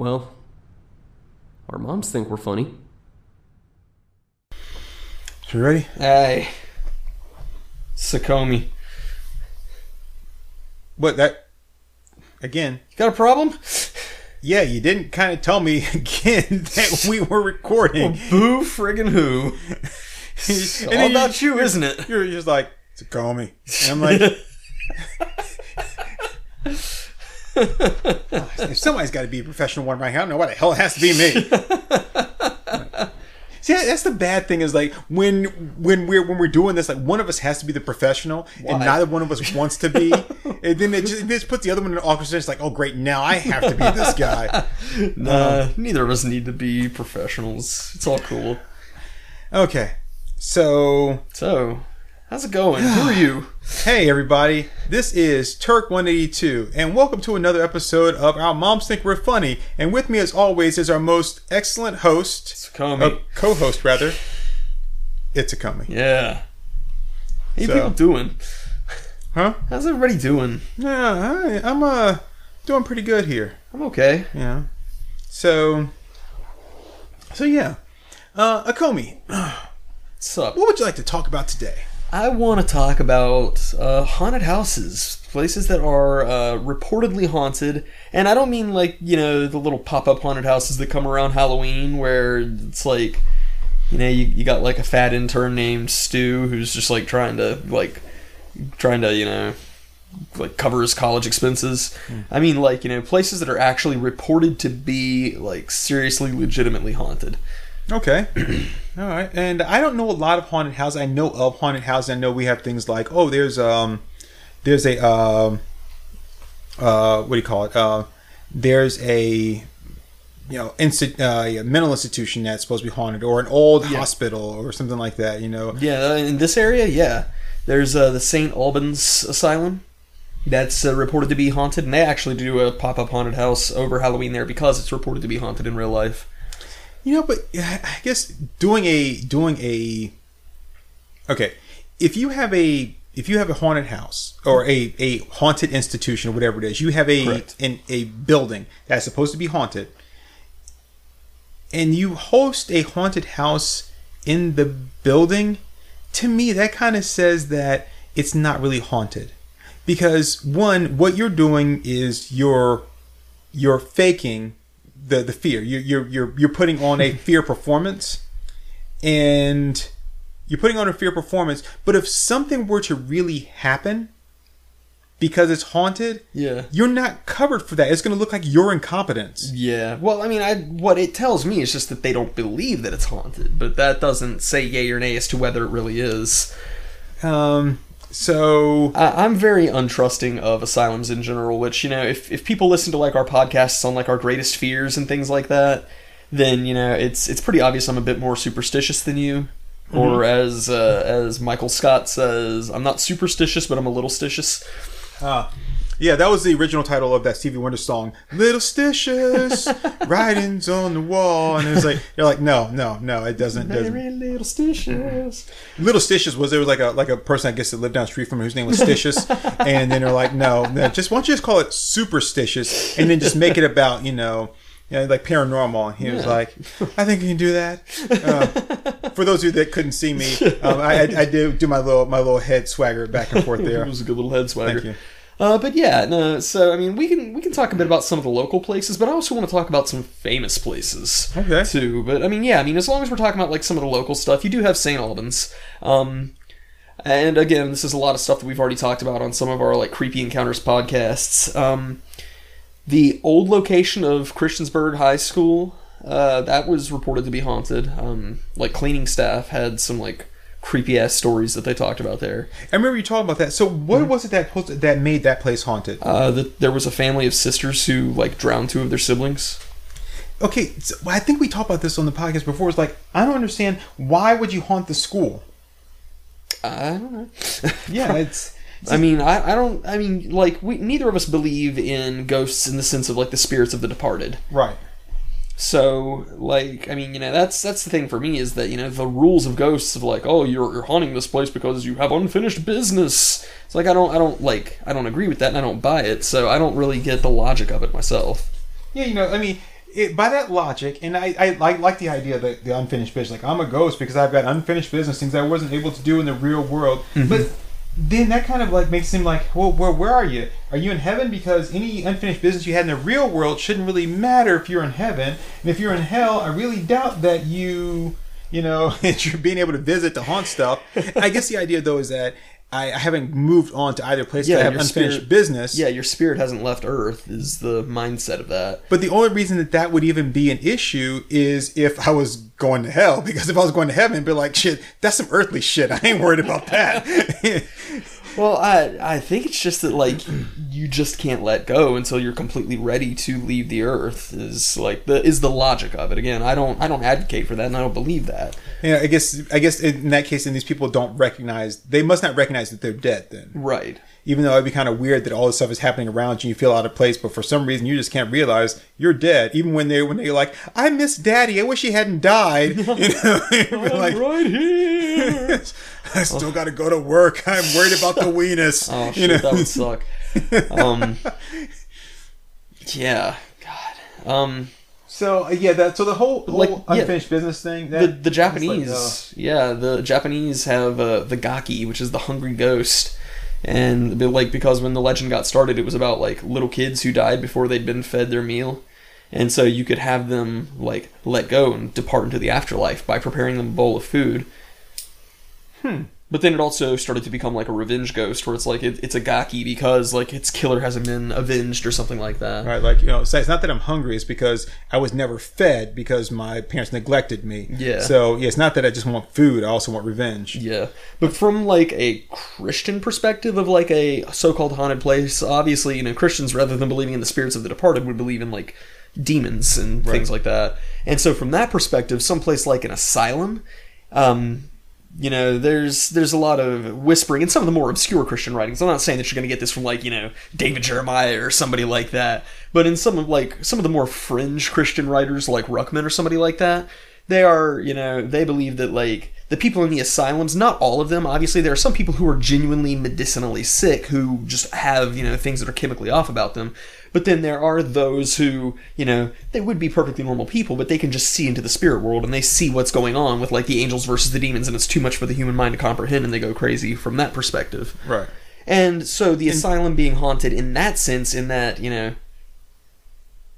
Well, our moms think we're funny. You ready? Hey. Sakomi. What that? Again? You got a problem? Yeah, you didn't kind of tell me again that we were recording. Boo friggin' who. It's And all then you- about you, isn't it? You're just like, to call me. And I'm like, if somebody's got to be a professional one right here, I don't know why the hell it has to be me. See, that's the bad thing is like when when we're when we're doing this, like one of us has to be the professional, and neither one of us wants to be, and then it just, it just puts the other one in an awkward position. It's like, oh great, now I have to be this guy. Nah, um, neither of us need to be professionals. It's all cool. Okay, so So, how's it going? Who are you? Hey everybody, this is Turk182, and welcome to another episode of Our Moms Think We're Funny. And with me, as always, is our most excellent host, Sakomi. uh, co-host rather. It's a coming, Yeah. How you So- people doing? huh? How's everybody doing? Yeah, I, I'm uh doing pretty good here. I'm okay. Yeah. So, so yeah, uh, Akomi, What's up? what would you like to talk about today? I want to talk about uh, haunted houses, places that are uh, reportedly haunted, and I don't mean like you know the little pop-up haunted houses that come around Halloween, where it's like, you know, you, you got like a fat intern named Stu who's just like trying to like trying to you know like cover his college expenses. I mean like you know places that are actually reported to be like seriously, legitimately haunted. Okay. All right. And I don't know a lot of haunted houses. I know of haunted houses. I know we have things like oh, there's um, there's a um, uh, what do you call it? Uh, there's a you know insti- uh, yeah, mental institution that's supposed to be haunted, or an old Yeah. hospital, or something like that. You know. Yeah, uh, in this area, yeah. There's uh, the St. Albans Asylum that's uh, reported to be haunted, and they actually do a pop up haunted house over Halloween there because it's reported to be haunted in real life. You know, but I guess doing a doing a okay, if you have a if you have a haunted house or a, a haunted institution or whatever it is, you have a Correct. in a building that's supposed to be haunted, and you host a haunted house in the building. To me, that kind of says that it's not really haunted, because one, what you're doing is you're you're faking the the fear. You're you're you're you're putting on a fear performance, and you're putting on a fear performance. But if something were to really happen, because it's haunted, Yeah. you're not covered for that. It's going to look like your incompetence. Yeah. Well, I mean, I what it tells me is just that they don't believe that it's haunted, but that doesn't say yay or nay as to whether it really is. Um. So I, I'm very untrusting of asylums in general. Which you know, if if people listen to like our podcasts on like our greatest fears and things like that, then you know it's it's pretty obvious I'm a bit more superstitious than you. Or as uh, as Michael Scott says, I'm not superstitious, but I'm a little stitious. Uh, yeah, that was the original title of that Stevie Wonder song, "Little Stitches, Writings on the Wall," and it's like you're like, no, no, no, it doesn't. doesn't. Little Stitches. Little Stitches was there was like a like a person I guess that lived down the street from me whose name was Stitches, and then they're like, no, no, just why don't you just call it Superstitious, and then just make it about you know. You know, like paranormal. He was like, "I think you can do that." Uh, for those of you that couldn't see me, um, I, I, I do do my little my little head swagger back and forth there. It was a good little head swagger. Uh, but yeah, no. So I mean, we can we can talk a bit about some of the local places, but I also want to talk about some famous places Okay. too. But I mean, yeah, I mean, as long as we're talking about like some of the local stuff, you do have St. Albans. Um, and again, this is a lot of stuff that we've already talked about on some of our like creepy encounters podcasts. Um, the old location of Christiansburg High School uh, that was reported to be haunted. Um, like cleaning staff had some like creepy ass stories that they talked about there. I remember you talking about that. So, what was it that that made that place haunted? Uh, that there was a family of sisters who like drowned two of their siblings. Okay, so I think we talked about this on the podcast before. It's like I don't understand why would you haunt the school? I don't know. Yeah, it's I mean, I, I don't. I mean, like we neither of us believe in ghosts in the sense of like the spirits of the departed. right. So, like, I mean, you know, that's that's the thing for me is that you know the rules of ghosts of like, oh, you're, you're haunting this place because you have unfinished business. It's like I don't, I don't like, I don't agree with that, and I don't buy it. So I don't really get the logic of it myself. Yeah, you know, I mean, it, by that logic, and I, I like like the idea that the unfinished business. Like I'm a ghost because I've got unfinished business things I wasn't able to do in the real world. Mm-hmm. But then that kind of like makes him like, well, where where are you? Are you in heaven? Because any unfinished business you had in the real world shouldn't really matter if you're in heaven. And if you're in hell, I really doubt that you, you know, that you're being able to visit to haunt stuff. I guess the idea though is that. I, I haven't moved on to either place. Yeah, I have unfinished spirit- business. Yeah, your spirit hasn't left Earth. Is the mindset of that? But the only reason that that would even be an issue is if I was going to hell. Because if I was going to heaven, it'd be like, shit, that's some earthly shit. I ain't worried about that. Well, I I think it's just that like you just can't let go until you're completely ready to leave the Earth. Is like the is the logic of it. Again, I don't I don't advocate for that, and I don't believe that. yeah, I guess I guess in that case, then these people don't recognize. They must not recognize that they're dead. Then, Right. Even though it'd be kind of weird that all this stuff is happening around you, you feel out of place. But for some reason, you just can't realize you're dead. Even when they when they're like, "I miss Daddy. I wish he hadn't died." You know, You'd be like, right here. I still got to go to work. I'm worried about the weenus. Oh you shit, know? that would suck. Um, yeah, God. Um, So uh, yeah, that so the whole, whole Like, yeah. unfinished business thing. the That, the it's like, Japanese, uh, yeah, the Japanese have uh, the gaki, which is the hungry ghost, and like because when the legend got started, it was about like little kids who died before they'd been fed their meal, and so you could have them like let go and depart into the afterlife by preparing them a bowl of food. Hmm. But then it also started to become like a revenge ghost, where it's like it, it's a gaki because like its killer hasn't been avenged or something like that. Right, like you know, it's not that I'm hungry; it's because I was never fed because my parents neglected me. Yeah. So yeah, it's not that I just want food; I also want revenge. Yeah, but from like a Christian perspective of like a so-called haunted place, obviously, you know, Christians rather than believing in the spirits of the departed would believe in like demons and things like that. And so from that perspective, someplace like an asylum, um, you know, there's there's a lot of whispering in some of the more obscure Christian writings. I'm not saying that you're going to get this from like you know David Jeremiah or somebody like that, but in some of like some of the more fringe Christian writers like Ruckman or somebody like that, they are you know they believe that like the people in the asylums, not all of them, obviously there are some people who are genuinely medicinally sick who just have you know things that are chemically off about them. But then there are those who, you know, they would be perfectly normal people, but they can just see into the spirit world and they see what's going on with like the angels versus the demons, and it's too much for the human mind to comprehend, and they go crazy from that perspective. Right. And so the asylum being haunted in that sense, in that you know,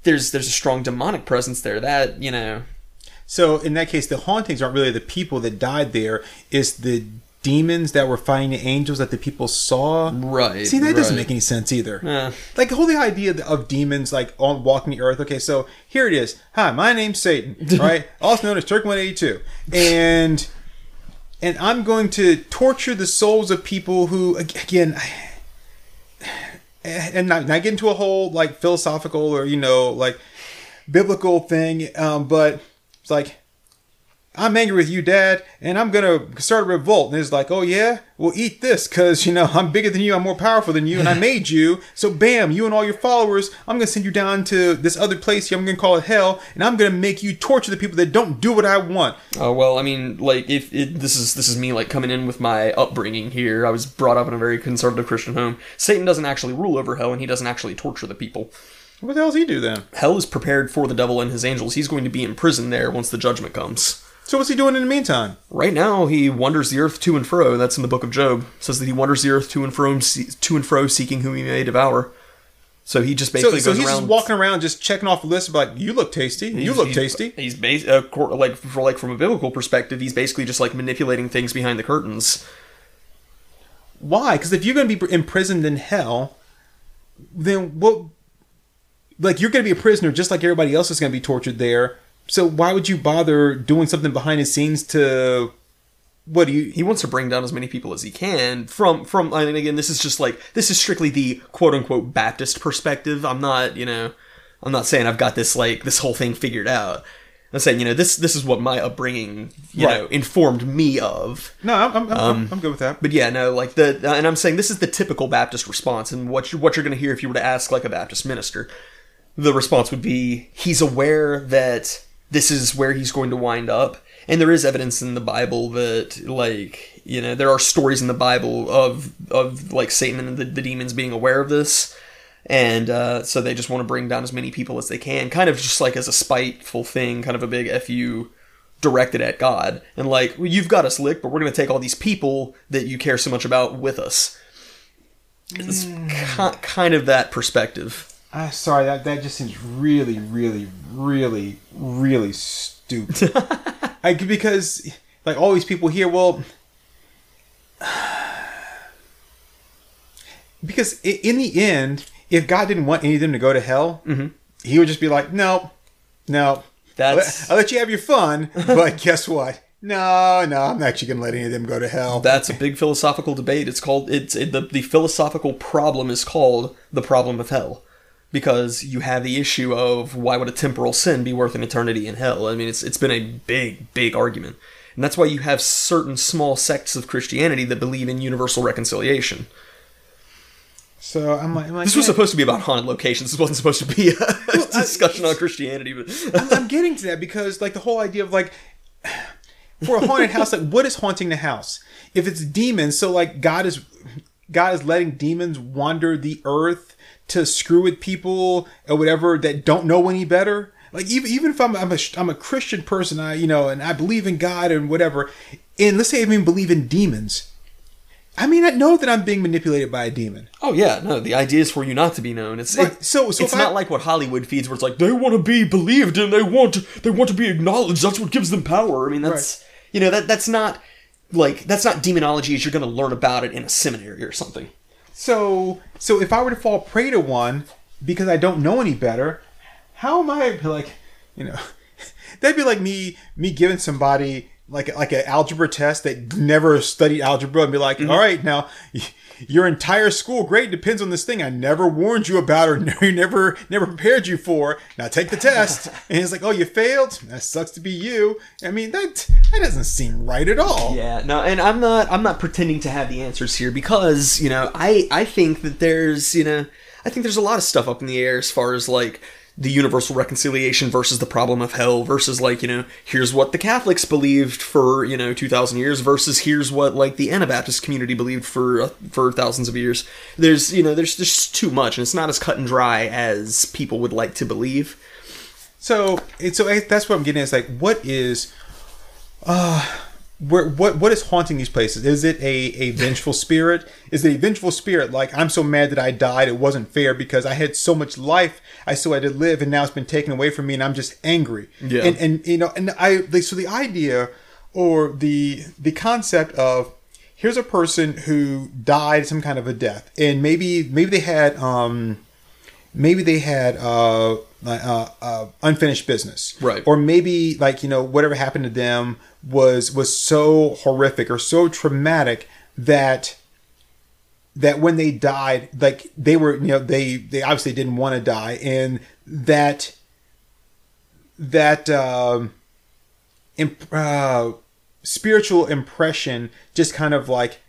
there's there's a strong demonic presence there. That you know, So in that case, the hauntings aren't really the people that died there; it's the demons that were fighting the angels that the people saw. right? See, that doesn't make any sense either. Like the whole idea of demons like on walking the earth. Okay, so here it is. Hi, my name's Satan. Right, also known as Turk One Eighty Two, and and I'm going to torture the souls of people who, ag- again, and not, not get into a whole like philosophical or you know like biblical thing, um, but it's like I'm angry with you, Dad, and I'm gonna start a revolt. And it's like, oh yeah, well eat this, cause you know I'm bigger than you, I'm more powerful than you, and I made you. So bam, you and all your followers, I'm gonna send you down to this other place here. I'm gonna call it hell, and I'm gonna make you torture the people that don't do what I want. Oh well, I mean, like if it, this is this is me like coming in with my upbringing here. I was brought up in a very conservative Christian home. Satan doesn't actually rule over hell, and he doesn't actually torture the people. What the hell does he do then? Hell is prepared for the devil and his angels. He's going to be in prison there once the judgment comes. So what's he doing in the meantime? Right now, he wanders the earth to and fro. That's in the book of Job. It says that he wanders the earth to and fro, to and fro, seeking whom he may devour. So he just So, basically so goes he's around just walking around, just checking off the list, of like you look tasty, you look tasty. He's bas- uh, like for like from a biblical perspective, he's basically just like manipulating things behind the curtains. Why? Because if you're going to be imprisoned in hell, then what? Like you're going to be a prisoner, just like everybody else is going to be tortured there. So why would you bother doing something behind the scenes to? What do you? He wants to bring down as many people as he can from from. Mean, again, this is just like this is strictly the quote unquote Baptist perspective. I'm not, you know, I'm not saying I've got this like this whole thing figured out. I'm saying, you know, this this is what my upbringing, you Right. know, informed me of. No, I'm I'm, I'm, Um, I'm good with that. But yeah, no, like the and I'm saying this is the typical Baptist response, and what you what you're going to hear if you were to ask like a Baptist minister, the response would be he's aware that this is where he's going to wind up, and there is evidence in the Bible that like you know there are stories in the Bible of of like Satan and the, the demons being aware of this. and uh, so they just want to bring down as many people as they can, kind of just like as a spiteful thing, kind of a big fu directed at God, and like well, you've got us licked, but we're going to take all these people that you care so much about with us. It's ki- kind of that perspective. Ah, sorry, that that just seems really, really, really, really stupid. like because like all these people here, well, because in the end, if God didn't want any of them to go to hell, He would just be like, no, no. I'll let- That's I'll let you have your fun, but guess what? No, no, I'm actually gonna let any of them go to hell. That's a big philosophical debate. It's called it's it, the the philosophical problem is called the problem of hell because you have the issue of why would a temporal sin be worth an eternity in hell? I mean, it's it's been a big big argument. And that's why you have certain small sects of Christianity that believe in universal reconciliation. so I'm like, I'm like This was supposed to be about haunted locations. This wasn't supposed to be a discussion on Christianity, but I'm, I'm getting to that because like the whole idea of like for a haunted house, like what is haunting the house? If it's demons, so like God is God is letting demons wander the earth to screw with people or whatever that don't know any better. Like even even if I'm I'm a I'm a Christian person, I you know, and I believe in God and whatever, and let's say I even believe in demons. I mean, I know that I'm being manipulated by a demon. Oh yeah, no. The idea is for you not to be known. It's Right, it- so- so it's not I- like what Hollywood feeds, where it's like they want to be believed and they want to, they want to be acknowledged. That's what gives them power. I mean, that's you know that that's not like that's not demonology as you're going to learn about it in a seminary or something. So, so if I were to fall prey to one because I don't know any better, how am I like, you know, that'd be like me me giving somebody like like an algebra test that never studied algebra and be like, mm-hmm. "All right, now your entire school grade depends on this thing I never warned you about or never never prepared you for. Now take the test." and it's like, "Oh, you failed. That sucks to be you." I mean, that that doesn't seem right at all. Yeah, no, and I'm not I'm not pretending to have the answers here because you know I I think that there's you know I think there's a lot of stuff up in the air as far as like the universal reconciliation versus the problem of hell versus like you know here's what the Catholics believed for you know 2000 years versus here's what like the Anabaptist community believed for uh, for thousands of years there's you know there's just too much and it's not as cut and dry as people would like to believe So, so that's what I'm getting. at. Is like, what is, uh, where what what is haunting these places? Is it a a vengeful spirit? Is it a vengeful spirit? Like I'm so mad that I died. It wasn't fair because I had so much life. I still had to live, and now it's been taken away from me, and I'm just angry. Yeah. And and you know, and I like so the idea or the the concept of here's a person who died some kind of a death, and maybe maybe they had um maybe they had uh, uh, uh, unfinished business, Right. Or maybe like you know whatever happened to them was was so horrific or so traumatic that that when they died, like they were you know they they obviously didn't want to die, and that that um, imp- uh, spiritual impression just kind of like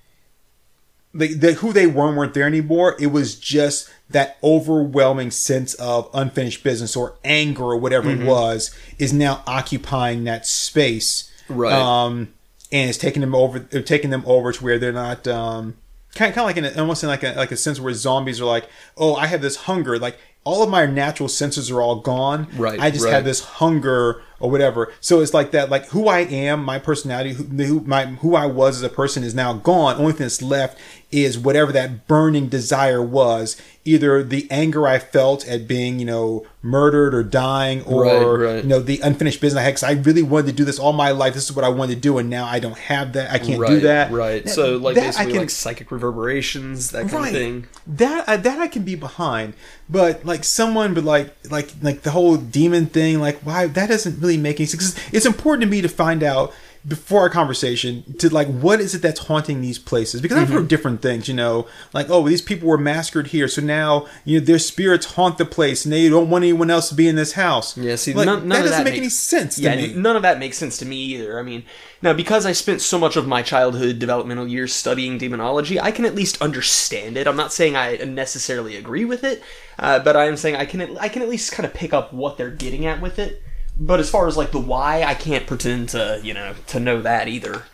they, they, who they were weren't there anymore. It was just that overwhelming sense of unfinished business or anger or whatever Mm-hmm. it was is now occupying that space. Right. Um, and it's taking them over, taking them over to where they're not, um, kind of, kind of like in a, almost in like a, like a sense where zombies are like, oh, I have this hunger. Like all of my natural senses are all gone. Right, I just right. have this hunger or whatever. So it's like that, like who I am, my personality, who, who my who I was as a person is now gone. Only thing that's left is whatever that burning desire was. Either the anger I felt at being, you know, murdered or dying, or Right, right. you know, the unfinished business I had. Because I really wanted to do this all my life. This is what I wanted to do, and now I don't have that. I can't do that. Right. That- so like that I can- like psychic reverberations, that kind of thing. that uh, that I can be behind, but like someone, but like like like the whole demon thing, like why that doesn't really make any sense. 'Cause it's important to me to find out before our conversation to like what is it that's haunting these places because I've Mm-hmm. heard different things. You know, like oh these people were massacred here, so now you know their spirits haunt the place and they don't want anyone else to be in this house. Yeah, see, Like, none, none that of doesn't that make makes- any sense to yeah, me. none of that makes sense to me either. I mean, now because I spent so much of my childhood developmental years studying demonology, I can at least understand it. I'm not saying I necessarily agree with it, uh, but I am saying I can at, I can at least kind of pick up what they're getting at with it. But as far as like the why, I can't pretend to you know to know that either.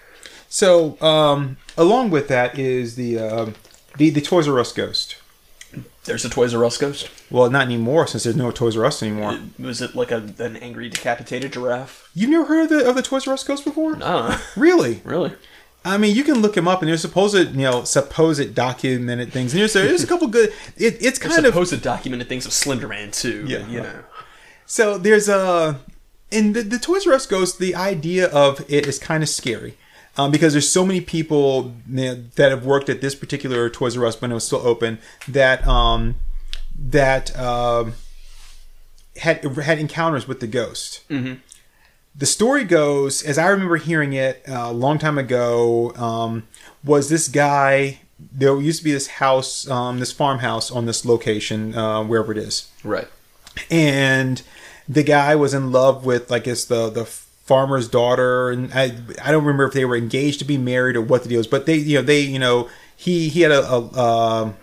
So um, along with that is the um, the the Toys R Us ghost. There's a Toys R Us ghost. Well, not anymore since there's no Toys R Us anymore. Was it like a, an angry decapitated giraffe? You've never heard of the, of the Toys R Us ghost before? No, Really? really. I mean, you can look him up, and there's supposed you know supposed documented things, and there's there's a couple good. It, it's Kind kind of supposed to documented things of Slender Man too. Yeah. Yeah, you know. So there's a in the, the Toys R Us ghost. The idea of it is kind of scary. Um, because there's so many people that have worked at this particular Toys R Us when it was still open that um, that um, had had encounters with the ghost. Mhm. The story goes, as I remember hearing it uh, a long time ago, um, was this guy. There used to be this house, um, this farmhouse on this location, uh, wherever it is Right. and the guy was in love with I guess the the farmer's daughter and I I don't remember if they were engaged to be married or what the deal was but they you know they you know he he had a, a um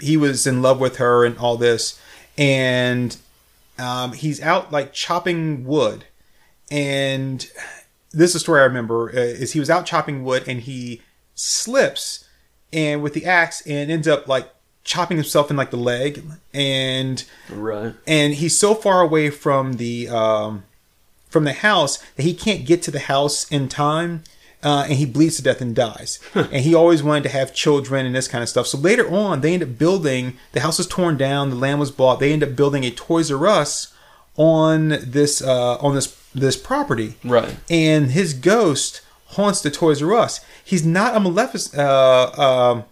he was in love with her and all this and um, he's out like chopping wood and this is a story I remember uh, is he was out chopping wood and he slips and with the axe and ends up like chopping himself in like the leg and Right. and he's so far away from the um, from the house that he can't get to the house in time, uh, and he bleeds to death and dies. and he always wanted to have children and this kind of stuff. So later on, they end up building. The house was torn down. The land was bought. They end up building a Toys R Us on this uh, on this this property Right. and his ghost haunts the Toys R Us. He's not a malefic- uh, um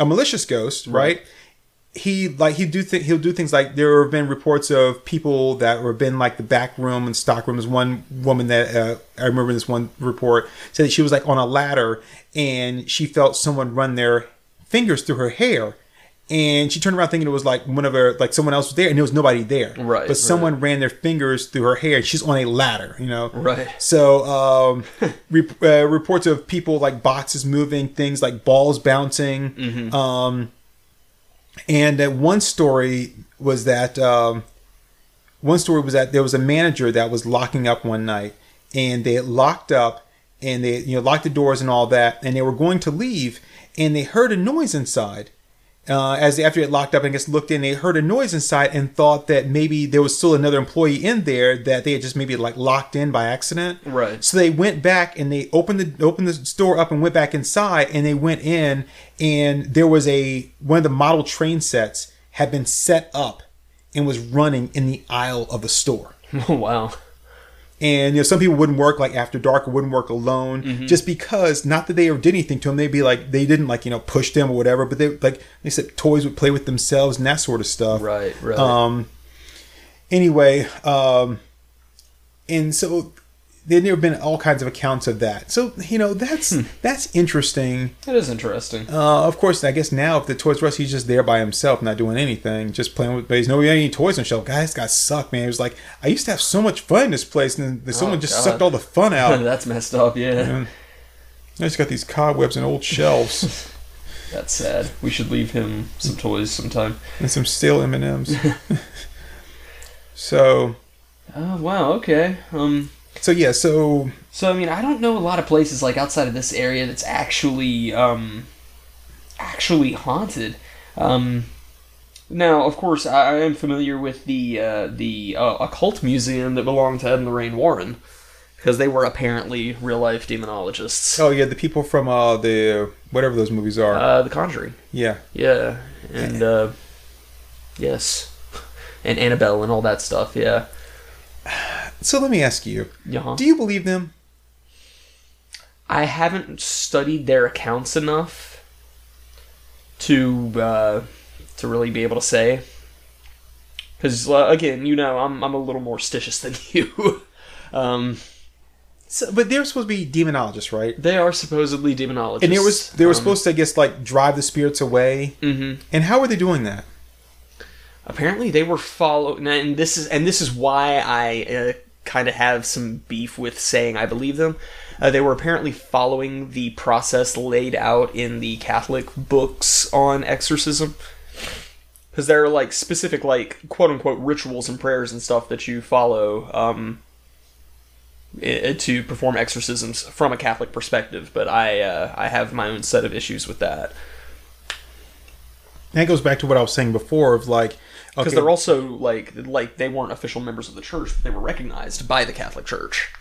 a malicious ghost, right? He like he do th- he'll do things like there have been reports of people that were been like the back room and stock room. There's one woman that uh, I remember this one report said that she was like on a ladder and she felt someone run their fingers through her hair. And she turned around thinking it was like one of her, like someone else was there, and there was nobody there. Right, But someone ran their fingers through her hair. and She's on a ladder, you know. Right. So, um, rep- uh, reports of people like boxes moving, things like balls bouncing. Um, and uh, one story was that um, one story was that there was a manager that was locking up one night, and they locked up, and they you know locked the doors and all that, and they were going to leave, and they heard a noise inside. Uh, as they, after it locked up and just looked in, they heard a noise inside and thought that maybe there was still another employee in there that they had just maybe like locked in by accident. Right. So they went back and they opened the opened the store up and went back inside and they went in and there was a one of the model train sets had been set up and was running in the aisle of the store. Wow. And you know, some people wouldn't work like after dark or wouldn't work alone Mm-hmm. just because not that they ever did anything to them. They'd be like they didn't like, you know, push them or whatever, but they like they said toys would play with themselves and that sort of stuff. Right. Right. Um. Anyway, um, and so there have been all kinds of accounts of that. So you know that's Hmm. that's interesting. that is interesting. Uh, of course, I guess now if the Toys R Us, he's just there by himself, not doing anything, just playing with. But he's no any toys on shelf. Guys, got sucked, man. He was like I used to have so much fun in this place, and then someone just God. sucked all the fun out. That's messed up. Yeah. And I just got these cobwebs and old shelves That's sad. We should leave him some toys sometime. and some stale M and M's. So, Oh wow. Okay. Um. So yeah, so So I mean, I don't know a lot of places like outside of this area that's actually um, actually haunted. Um, now, of course, I, I am familiar with the uh, the uh, occult museum that belonged to Ed and Lorraine Warren because they were apparently real life demonologists. oh yeah, the people from uh the whatever those movies are. Uh, the Conjuring, yeah. yeah, and uh, yes, and Annabelle and all that stuff. Yeah, So let me ask you: yeah. Do you believe them? I haven't studied their accounts enough to uh, to really be able to say. Because uh, again, you know, I'm I'm a little more stitious than you. um, So, but they're supposed to be demonologists, right? they are supposedly demonologists, And there was they were Um, supposed to, I guess, like drive the spirits away. mhm. And how were they doing that? apparently they were following and this is and this is why i uh, kind of have some beef with saying i believe them. Uh, they were apparently following the process laid out in the catholic books on exorcism. Because there are like specific like quote unquote rituals and prayers and stuff that you follow um to perform exorcisms from a catholic perspective but i uh, i have my own set of issues with that. That goes back to what I was saying before of like, because okay, they're also like like they weren't official members of the church, but they were recognized by the Catholic Church.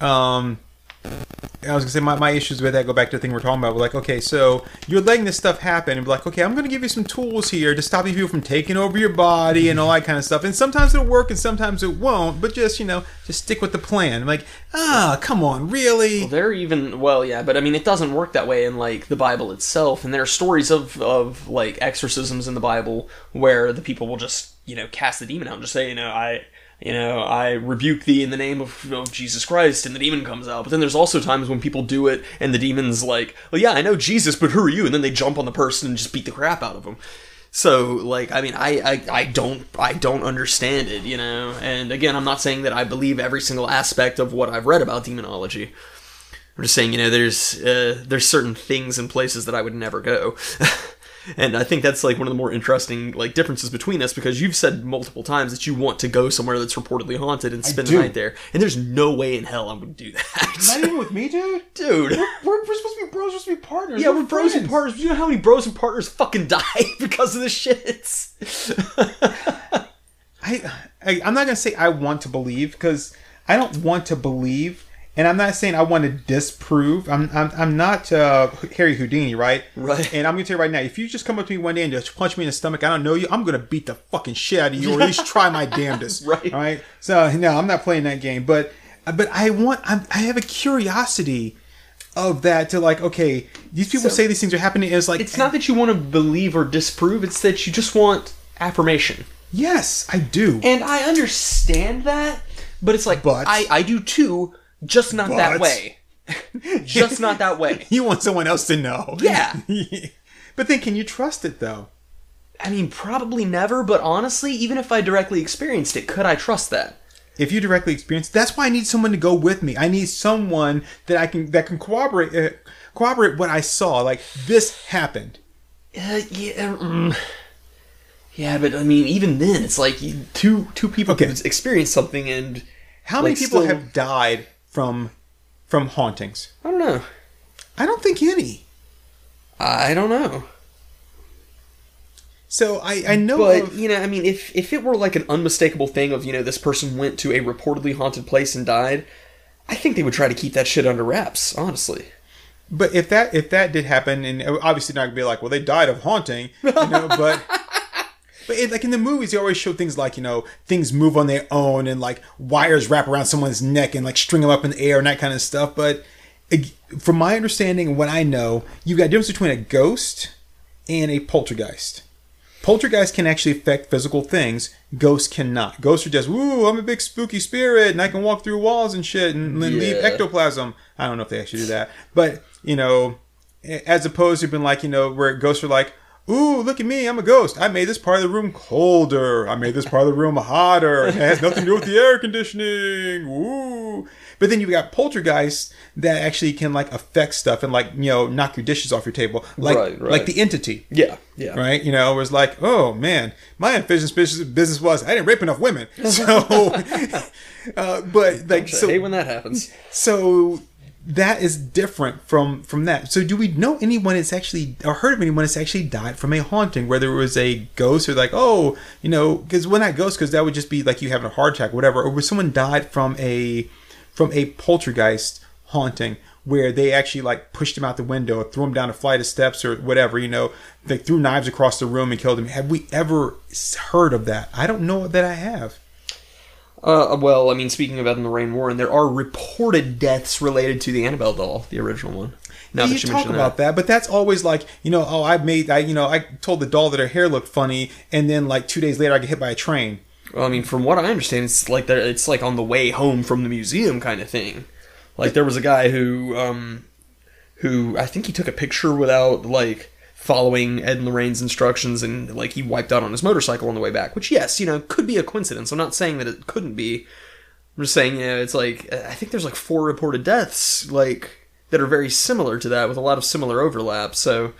um, I was gonna say my, my issues with that go back to the thing we're talking about. We're like, okay, so you're letting this stuff happen, and be like, okay, I'm gonna give you some tools here to stop you people from taking over your body and all that kind of stuff. And sometimes it'll work, and sometimes it won't. But just you know, just stick with the plan. I'm like, ah, come on, really? Well, they're even well, yeah, but I mean, it doesn't work that way in like the Bible itself. And there are stories of of like exorcisms in the Bible where the people will just you know cast the demon out and just say, you know, I. You know, I rebuke thee in the name of, of Jesus Christ, and the demon comes out. But then there's also times when people do it, and the demon's like, "Well, yeah, I know Jesus, but who are you?" And then they jump on the person and just beat the crap out of them. So, like, I mean, I, I, I don't, I don't understand it, you know. And again, I'm not saying that I believe every single aspect of what I've read about demonology. I'm just saying, you know, there's, uh, there's certain things and places that I would never go. and I think that's like one of the more interesting like differences between us because you've said multiple times that you want to go somewhere that's reportedly haunted and spend the night there, and there's no way in hell I would do that, Not even with me, dude. dude. We're, we're supposed to be bros, we're supposed to be partners. Yeah, we're bros and partners. You know how many bros and partners fucking die because of this shit? I, I I'm not gonna say I want to believe because I don't want to believe, and I'm not saying I want to disprove. I'm I'm, I'm not uh, Harry Houdini, right? Right. And I'm gonna tell you right now, if you just come up to me one day and just punch me in the stomach, I don't know you, I'm gonna beat the fucking shit out of you, or at least try my damnedest. Right. All right. So no, I'm not playing that game, but but I want I'm, I have a curiosity of that to like okay these people So- say these things are happening and it's like It's not that you want to believe or disprove, it's that you just want affirmation. yes i do And I understand that, but it's like, But- I, I do too, just not that way. just not that way. you want someone else to know Yeah. but then can you trust it though I mean, probably never, but honestly, even if I directly experienced it, could I trust that? if you directly experience that's why i need someone to go with me i need someone that i can that can corroborate uh, corroborate what i saw like this happened Uh, yeah, mm, yeah, but I mean, even then, it's like you, two two people Okay. can experience something, and how many people still- have died from from hauntings I don't know. i don't think any I don't know. so i i know But of, you know, I mean, if if it were like an unmistakable thing of you know this person went to a reportedly haunted place and died, I think they would try to keep that shit under wraps. Honestly, But if that if that did happen, and obviously not gonna be like, well, they died of haunting, you know, but. But it, like in the movies, they always show things like you know things move on their own and like wires wrap around someone's neck and like string them up in the air and that kind of stuff. But ag- from my understanding and what I know, you've got a difference between a ghost and a poltergeist. Poltergeist can actually affect physical things. Ghosts cannot. Ghosts are just, "Ooh, I'm a big spooky spirit, and I can walk through walls and shit, and then leave ectoplasm." I don't know if they actually do that, but you know, as opposed to being like, you know, where ghosts are like, "Ooh, look at me, I'm a ghost. I made this part of the room colder. I made this part of the room hotter. It has nothing to do with the air conditioning." Ooh. But then you've got poltergeists that actually can like affect stuff and like you know knock your dishes off your table, like Right, right. like the entity yeah, yeah, right? You know, it was like, oh man, my business business was I didn't rape enough women. So, uh, but like, so hate when that happens. so that is different from from that. So, do we know anyone that's actually or heard of anyone that's actually died from a haunting, whether it was a ghost or like, oh, you know, because when that ghost, because that would just be like you having a heart attack, or whatever, or where someone died from a from a poltergeist haunting where they actually like pushed him out the window or threw him down a flight of steps or whatever you know they threw knives across the room and killed him. Have we ever heard of that? I don't know that i have Uh, well, I mean, speaking of Ed and Lorraine Warren, there are reported deaths related to the Annabelle doll, the original one. Now you that you talk mention about that. but that's always like you know oh i made i you know i told the doll that her hair looked funny and then like two days later i get hit by a train Well, I mean, from what I understand, it's like it's like on the way home from the museum kind of thing. Like there was a guy who, um, who I think he took a picture without like following Ed and Lorraine's instructions, and like he wiped out on his motorcycle on the way back. Which, yes, you know, could be a coincidence. I'm not saying that it couldn't be. I'm just saying, you know, it's like I think there's like four reported deaths, like that are very similar to that, with a lot of similar overlap. So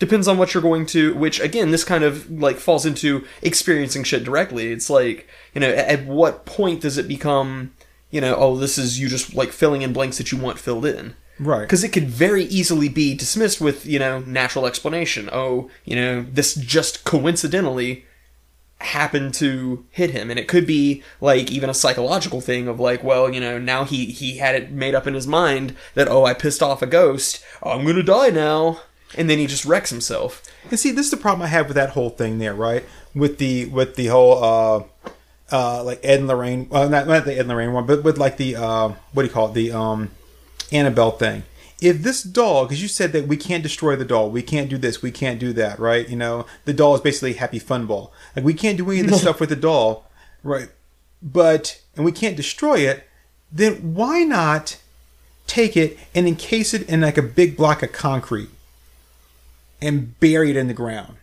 depends on what you're going to which again this kind of like falls into experiencing shit directly it's like you know at, at what point does it become you know oh this is you just like filling in blanks that you want filled in Right. Because it could very easily be dismissed with, you know, natural explanation. Oh, you know, this just coincidentally happened to hit him and it could be like even a psychological thing of like well you know now he he had it made up in his mind that oh i pissed off a ghost i'm gonna die now and then he just wrecks himself And see, this is the problem I have with that whole thing there, right? With the with the whole uh uh like Ed and Lorraine, well not not the Ed and Lorraine one, but with like the uh what do you call it? The um Annabelle thing. If this doll, because you said that we can't destroy the doll, we can't do this, we can't do that, right? You know, the doll is basically a happy fun ball. Like we can't do any of this stuff with the doll, right? But and we can't destroy it. Then why not take it and encase it in like a big block of concrete and bury it in the ground?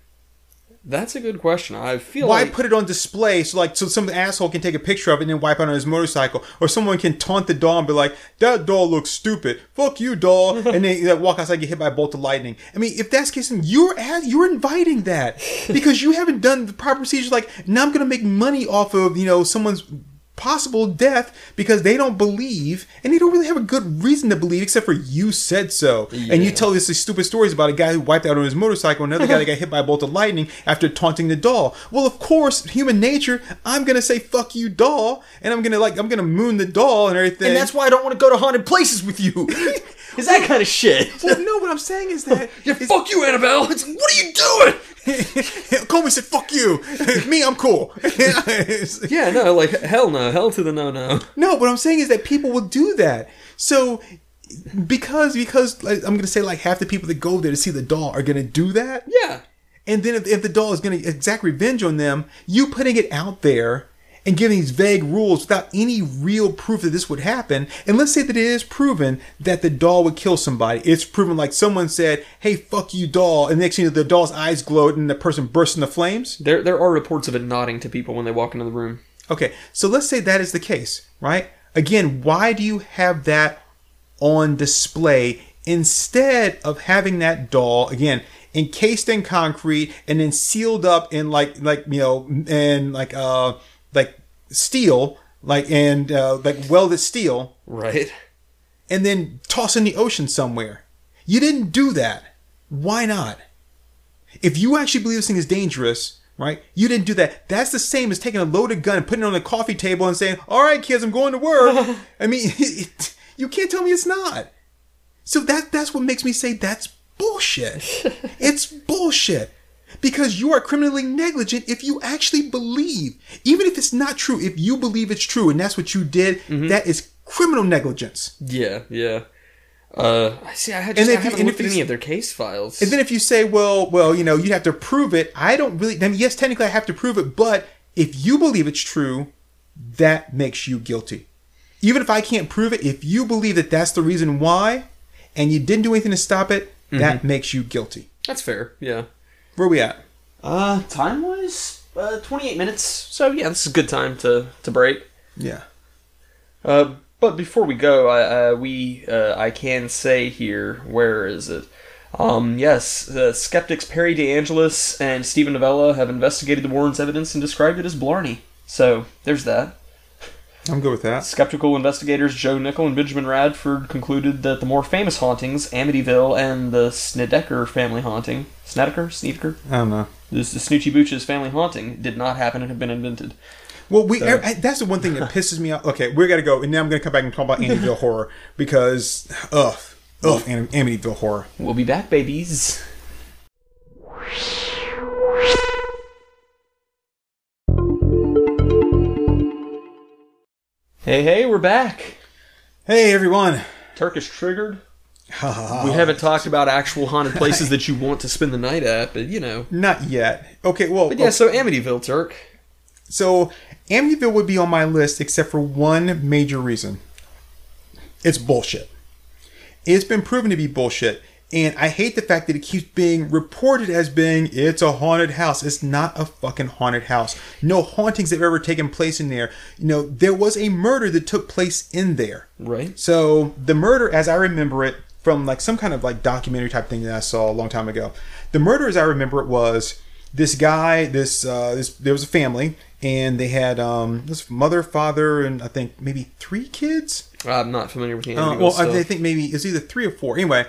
That's a good question i feel Why like put it on display so like so some asshole can take a picture of it and then wipe it on his motorcycle, or someone can taunt the doll and be like, "That doll looks stupid. Fuck you, doll," and then like, walk outside and get hit by a bolt of lightning. I mean, if that's the case, then you're at, you're inviting that because you haven't done the proper procedures. Like now, I'm gonna make money off of you know someone's possible death because they don't believe and they don't really have a good reason to believe except for you said so. And you tell these stupid stories about a guy who wiped out on his motorcycle another guy that got hit by a bolt of lightning after taunting the doll. Well of course human nature i'm gonna say fuck you doll and i'm gonna like i'm gonna moon the doll and everything. And that's why i don't want to go to haunted places with you is that kind of shit? well no what i'm saying is that yeah, is- fuck you annabelle. It's, what are you doing? Comey said fuck you. Me i'm cool. Yeah no like hell no. Hell to the no no No, what I'm saying is that people will do that. So because because like, I'm gonna say like half the people that go there to see the doll are gonna do that, yeah. And then if, if the doll is gonna exact revenge on them, you putting it out there and giving these vague rules without any real proof that this would happen, and let's say that it is proven that the doll would kill somebody. It's proven like someone said, "Hey, fuck you, doll," and next thing you know, the doll's eyes glowed and the person burst into flames. there there are reports of it nodding to people when they walk into the room Okay, so let's say that is the case, right? Again, why do you have that on display instead of having that doll again encased in concrete and then sealed up in like like you know and like uh steel like and uh, like welded steel right and then toss in the ocean somewhere? You didn't do that. Why not? If you actually believe this thing is dangerous, right? You didn't do that. That's the same as taking a loaded gun and putting it on a coffee table and saying, "All right, kids, I'm going to work." I mean, it, you can't tell me it's not. So that that's what makes me say that's bullshit. it's bullshit. Because you are criminally negligent if you actually believe, even if it's not true, if you believe it's true and that's what you did, that is criminal negligence. Yeah, yeah. Uh, I see. I, had And just, I if you- haven't and looked if at any of their case files. And then if you say, well, well, you know, you have to prove it, I don't really. I mean, yes, technically, I have to prove it, but if you believe it's true, that makes you guilty. Even if I can't prove it, if you believe that that's the reason why, and you didn't do anything to stop it, that makes you guilty. That's fair. Yeah. Where we at? Uh, time wise, uh, twenty eight minutes. So yeah, this is a good time to to break. Yeah. Uh, but before we go, I, uh, we uh, I can say here, where is it? Um, yes, the skeptics Perry DeAngelis and Steven Novella have investigated the Warrens' evidence and described it as blarney. So there's that. I'm good with that. Skeptical investigators Joe Nickell and Benjamin Radford concluded that the more famous hauntings, Amityville and the Snedeker family haunting, Snedeker, Snedeker, I don't know. this the Snoochie Booch's family haunting, did not happen and have been invented. Well, we I, that's the one thing that pisses me off. Okay, we got to go, and now I'm going to come back and talk about Amityville horror because, ugh, ugh, Am- Amityville horror. We'll be back, babies. Hey, hey, we're back. Hey, everyone. Turkish triggered. We haven't talked about actual haunted places that you want to spend the night at, but you know. Not yet. Okay, well, But yeah, so Amityville, Turk. So Amityville would be on my list except for one major reason. It's bullshit. It's been proven to be bullshit. And I hate the fact that it keeps being reported as being it's a haunted house. It's not a fucking haunted house. No hauntings have ever taken place in there. You know, there was a murder that took place in there. Right. So the murder, as I remember it, from like some kind of like documentary type thing that I saw a long time ago, the murder, as I remember it, was this guy, this uh, this there was a family, and they had um, this mother, father, and I think maybe three kids. I'm not familiar with the Uh, well, stuff. I think maybe it's either three or four. Anyway,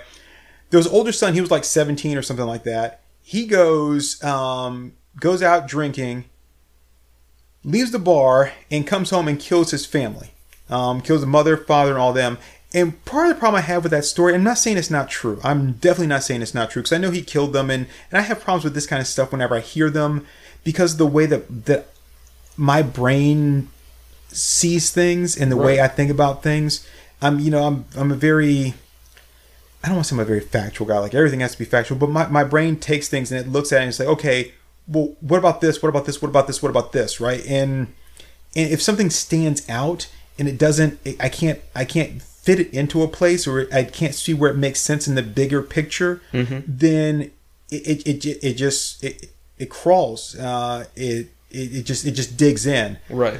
there was an older son. He was like seventeen or something like that. He goes um, goes out drinking, leaves the bar, and comes home and kills his family. Um, kills the mother, father, and all them. And part of the problem I have with that story, I'm not saying it's not true. I'm definitely not saying it's not true because I know he killed them, and, and I have problems with this kind of stuff whenever I hear them because of the way that that my brain sees things and the way I think about things. I'm, you know, I'm, I'm a very, I don't want to say I'm a very factual guy. Like everything has to be factual, but my, my brain takes things and it looks at it and it's like, okay, well, what about this? What about this? What about this? What about this? Right? And and if something stands out and it doesn't, I can't, I can't fit it into a place or I can't see where it makes sense in the bigger picture, then it, it, it, it just it, it crawls. Uh, it, it it just it just digs in. right.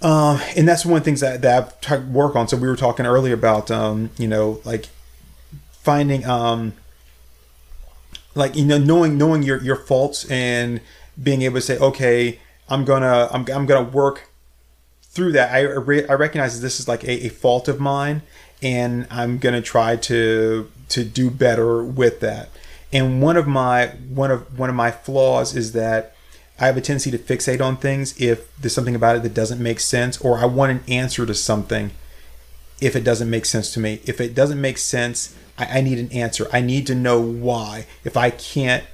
Uh, and that's one of the things that, that I've tried to work on. So we were talking earlier about, um, you know, like finding, um, like you know, knowing knowing your your faults and being able to say, okay, I'm gonna I'm, I'm gonna work through that. I I recognize that this is like a, a fault of mine, and I'm gonna try to to do better with that. And one of my one of one of my flaws is that I have a tendency to fixate on things if there's something about it that doesn't make sense, or I want an answer to something if it doesn't make sense to me. If it doesn't make sense, I, I need an answer. I need to know why. If I can't,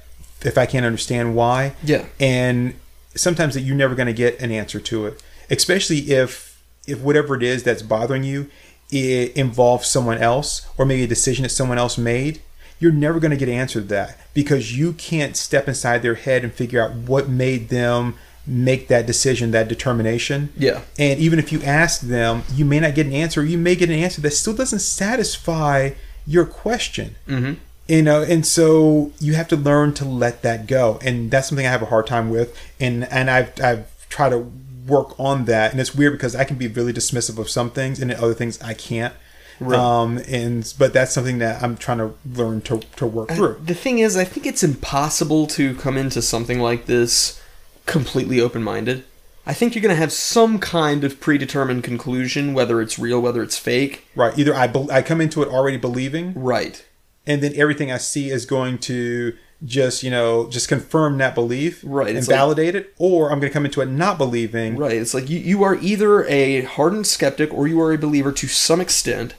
if I can't understand why, Yeah. and sometimes that you're never going to get an answer to it, especially if if whatever it is that's bothering you it involves someone else or maybe a decision that someone else made. You're never going to get an answer to that because you can't step inside their head and figure out what made them make that decision, that determination. Yeah. And even if you ask them, you may not get an answer. You may get an answer that still doesn't satisfy your question. Mm-hmm. You know, and so you have to learn to let that go, and that's something I have a hard time with. And and I've I've tried to work on that, and it's weird because I can be really dismissive of some things, and other things I can't. Right. Um, and but that's something that I'm trying to learn to to work through. The thing is, I think it's impossible to come into something like this completely open minded. I think you're going to have some kind of predetermined conclusion, whether it's real, whether it's fake. Right. Either I bel I come into it already believing, Right. and then everything I see is going to just you know just confirm that belief Right, and it's like- validate it or i'm going to come into it not believing Right. It's like you, you are either a hardened skeptic or you are a believer to some extent.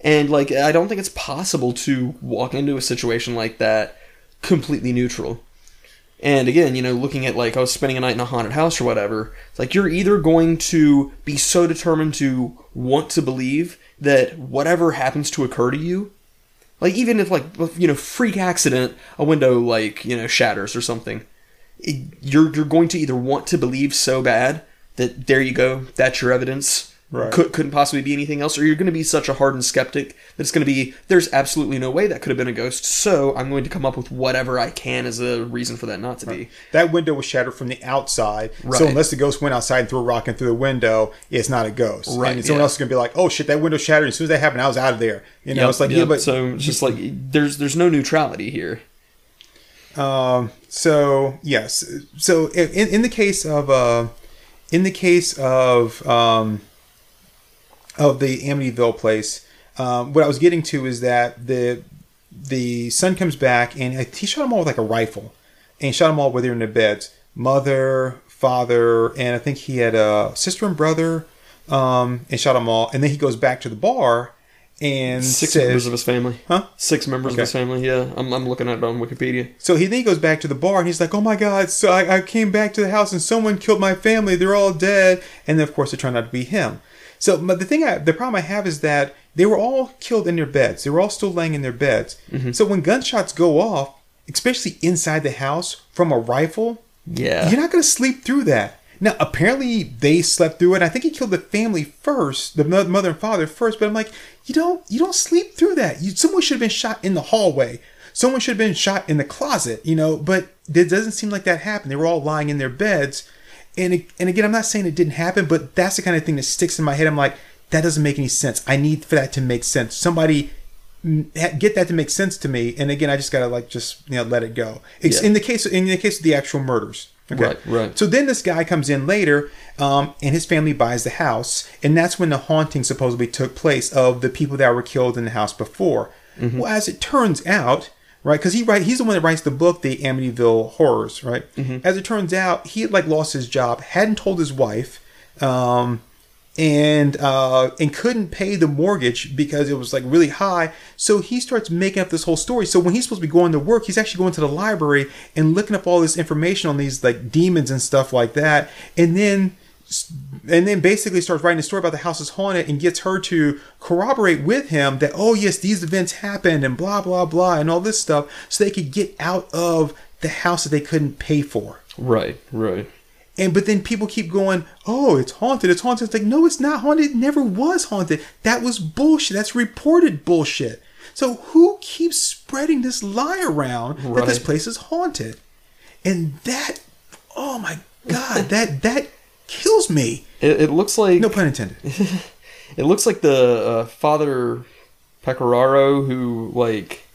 And like I don't think it's possible to walk into a situation like that completely neutral. And again, you know, looking at like I was spending a night in a haunted house or whatever, it's like you're either going to be so determined to want to believe that whatever happens to occur to you, like even if like you know freak accident, a window like you know shatters or something, it- you're you're going to either want to believe so bad that there you go, that's your evidence. Right. Could, couldn't possibly be anything else, or you're going to be such a hardened skeptic that it's going to be there's absolutely no way that could have been a ghost. So I'm going to come up with whatever I can as a reason for that not to be. that window was shattered from the outside so unless the ghost went outside and threw a rock in through the window it's not a ghost Right, and someone yeah. else is going to be like oh shit that window shattered as soon as that happened i was out of there you know it's like yeah but so it's just like there's there's no neutrality here. Um, so yes, so in, in the case of uh, in the case of um, of the Amityville place, um, what I was getting to is that the the son comes back and he shot them all with like a rifle, and shot them all they're in their beds, mother, father, and I think he had a sister and brother, um, and shot them all, and then he goes back to the bar and Six says, members of his family. Huh? Six members Okay. of his family. Yeah, I'm, I'm looking at it on Wikipedia. So he then he goes back to the bar and he's like, "Oh my God! So I, I came back to the house and someone killed my family. They're all dead." And then of course it turned out to be him. So but the thing, I, the problem I have is that they were all killed in their beds. They were all still laying in their beds. Mm-hmm. So when gunshots go off, especially inside the house from a rifle, Yeah. you're not going to sleep through that. Now, apparently they slept through it. I think he killed the family first, the mother and father first. But I'm like, you don't, you don't sleep through that. You, someone should have been shot in the hallway. Someone should have been shot in the closet. You know, but it doesn't seem like that happened. They were all lying in their beds. And it, and again, I'm not saying it didn't happen, but that's the kind of thing that sticks in my head. I'm like, that doesn't make any sense. I need for that to make sense. Somebody get that to make sense to me. And again, I just gotta like just you know let it go. Ex- Yeah. In the case in the case of the actual murders. Okay. Right, right. So then this guy comes in later, um, and his family buys the house, and that's when the haunting supposedly took place of the people that were killed in the house before. Mm-hmm. Well, as it turns out, right, because he write he's the one that writes the book, the Amityville Horrors, right? Mm-hmm. As it turns out, he had like lost his job, hadn't told his wife, um, and uh, and couldn't pay the mortgage because it was like really high. So he starts making up this whole story. So when he's supposed to be going to work, he's actually going to the library and looking up all this information on these like demons and stuff like that, and then and then basically starts writing a story about the house is haunted and gets her to corroborate with him that oh yes these events happened and blah blah blah and all this stuff so they could get out of the house that they couldn't pay for Right, right. And but then people keep going, oh, it's haunted, it's haunted. It's like, no, it's not haunted. It never was haunted. That was bullshit. That's reported bullshit. So who keeps spreading this lie around that this place is haunted? And that, oh my god, that that kills me. It, it looks like No pun intended. It looks like the uh, Father Pecoraro who like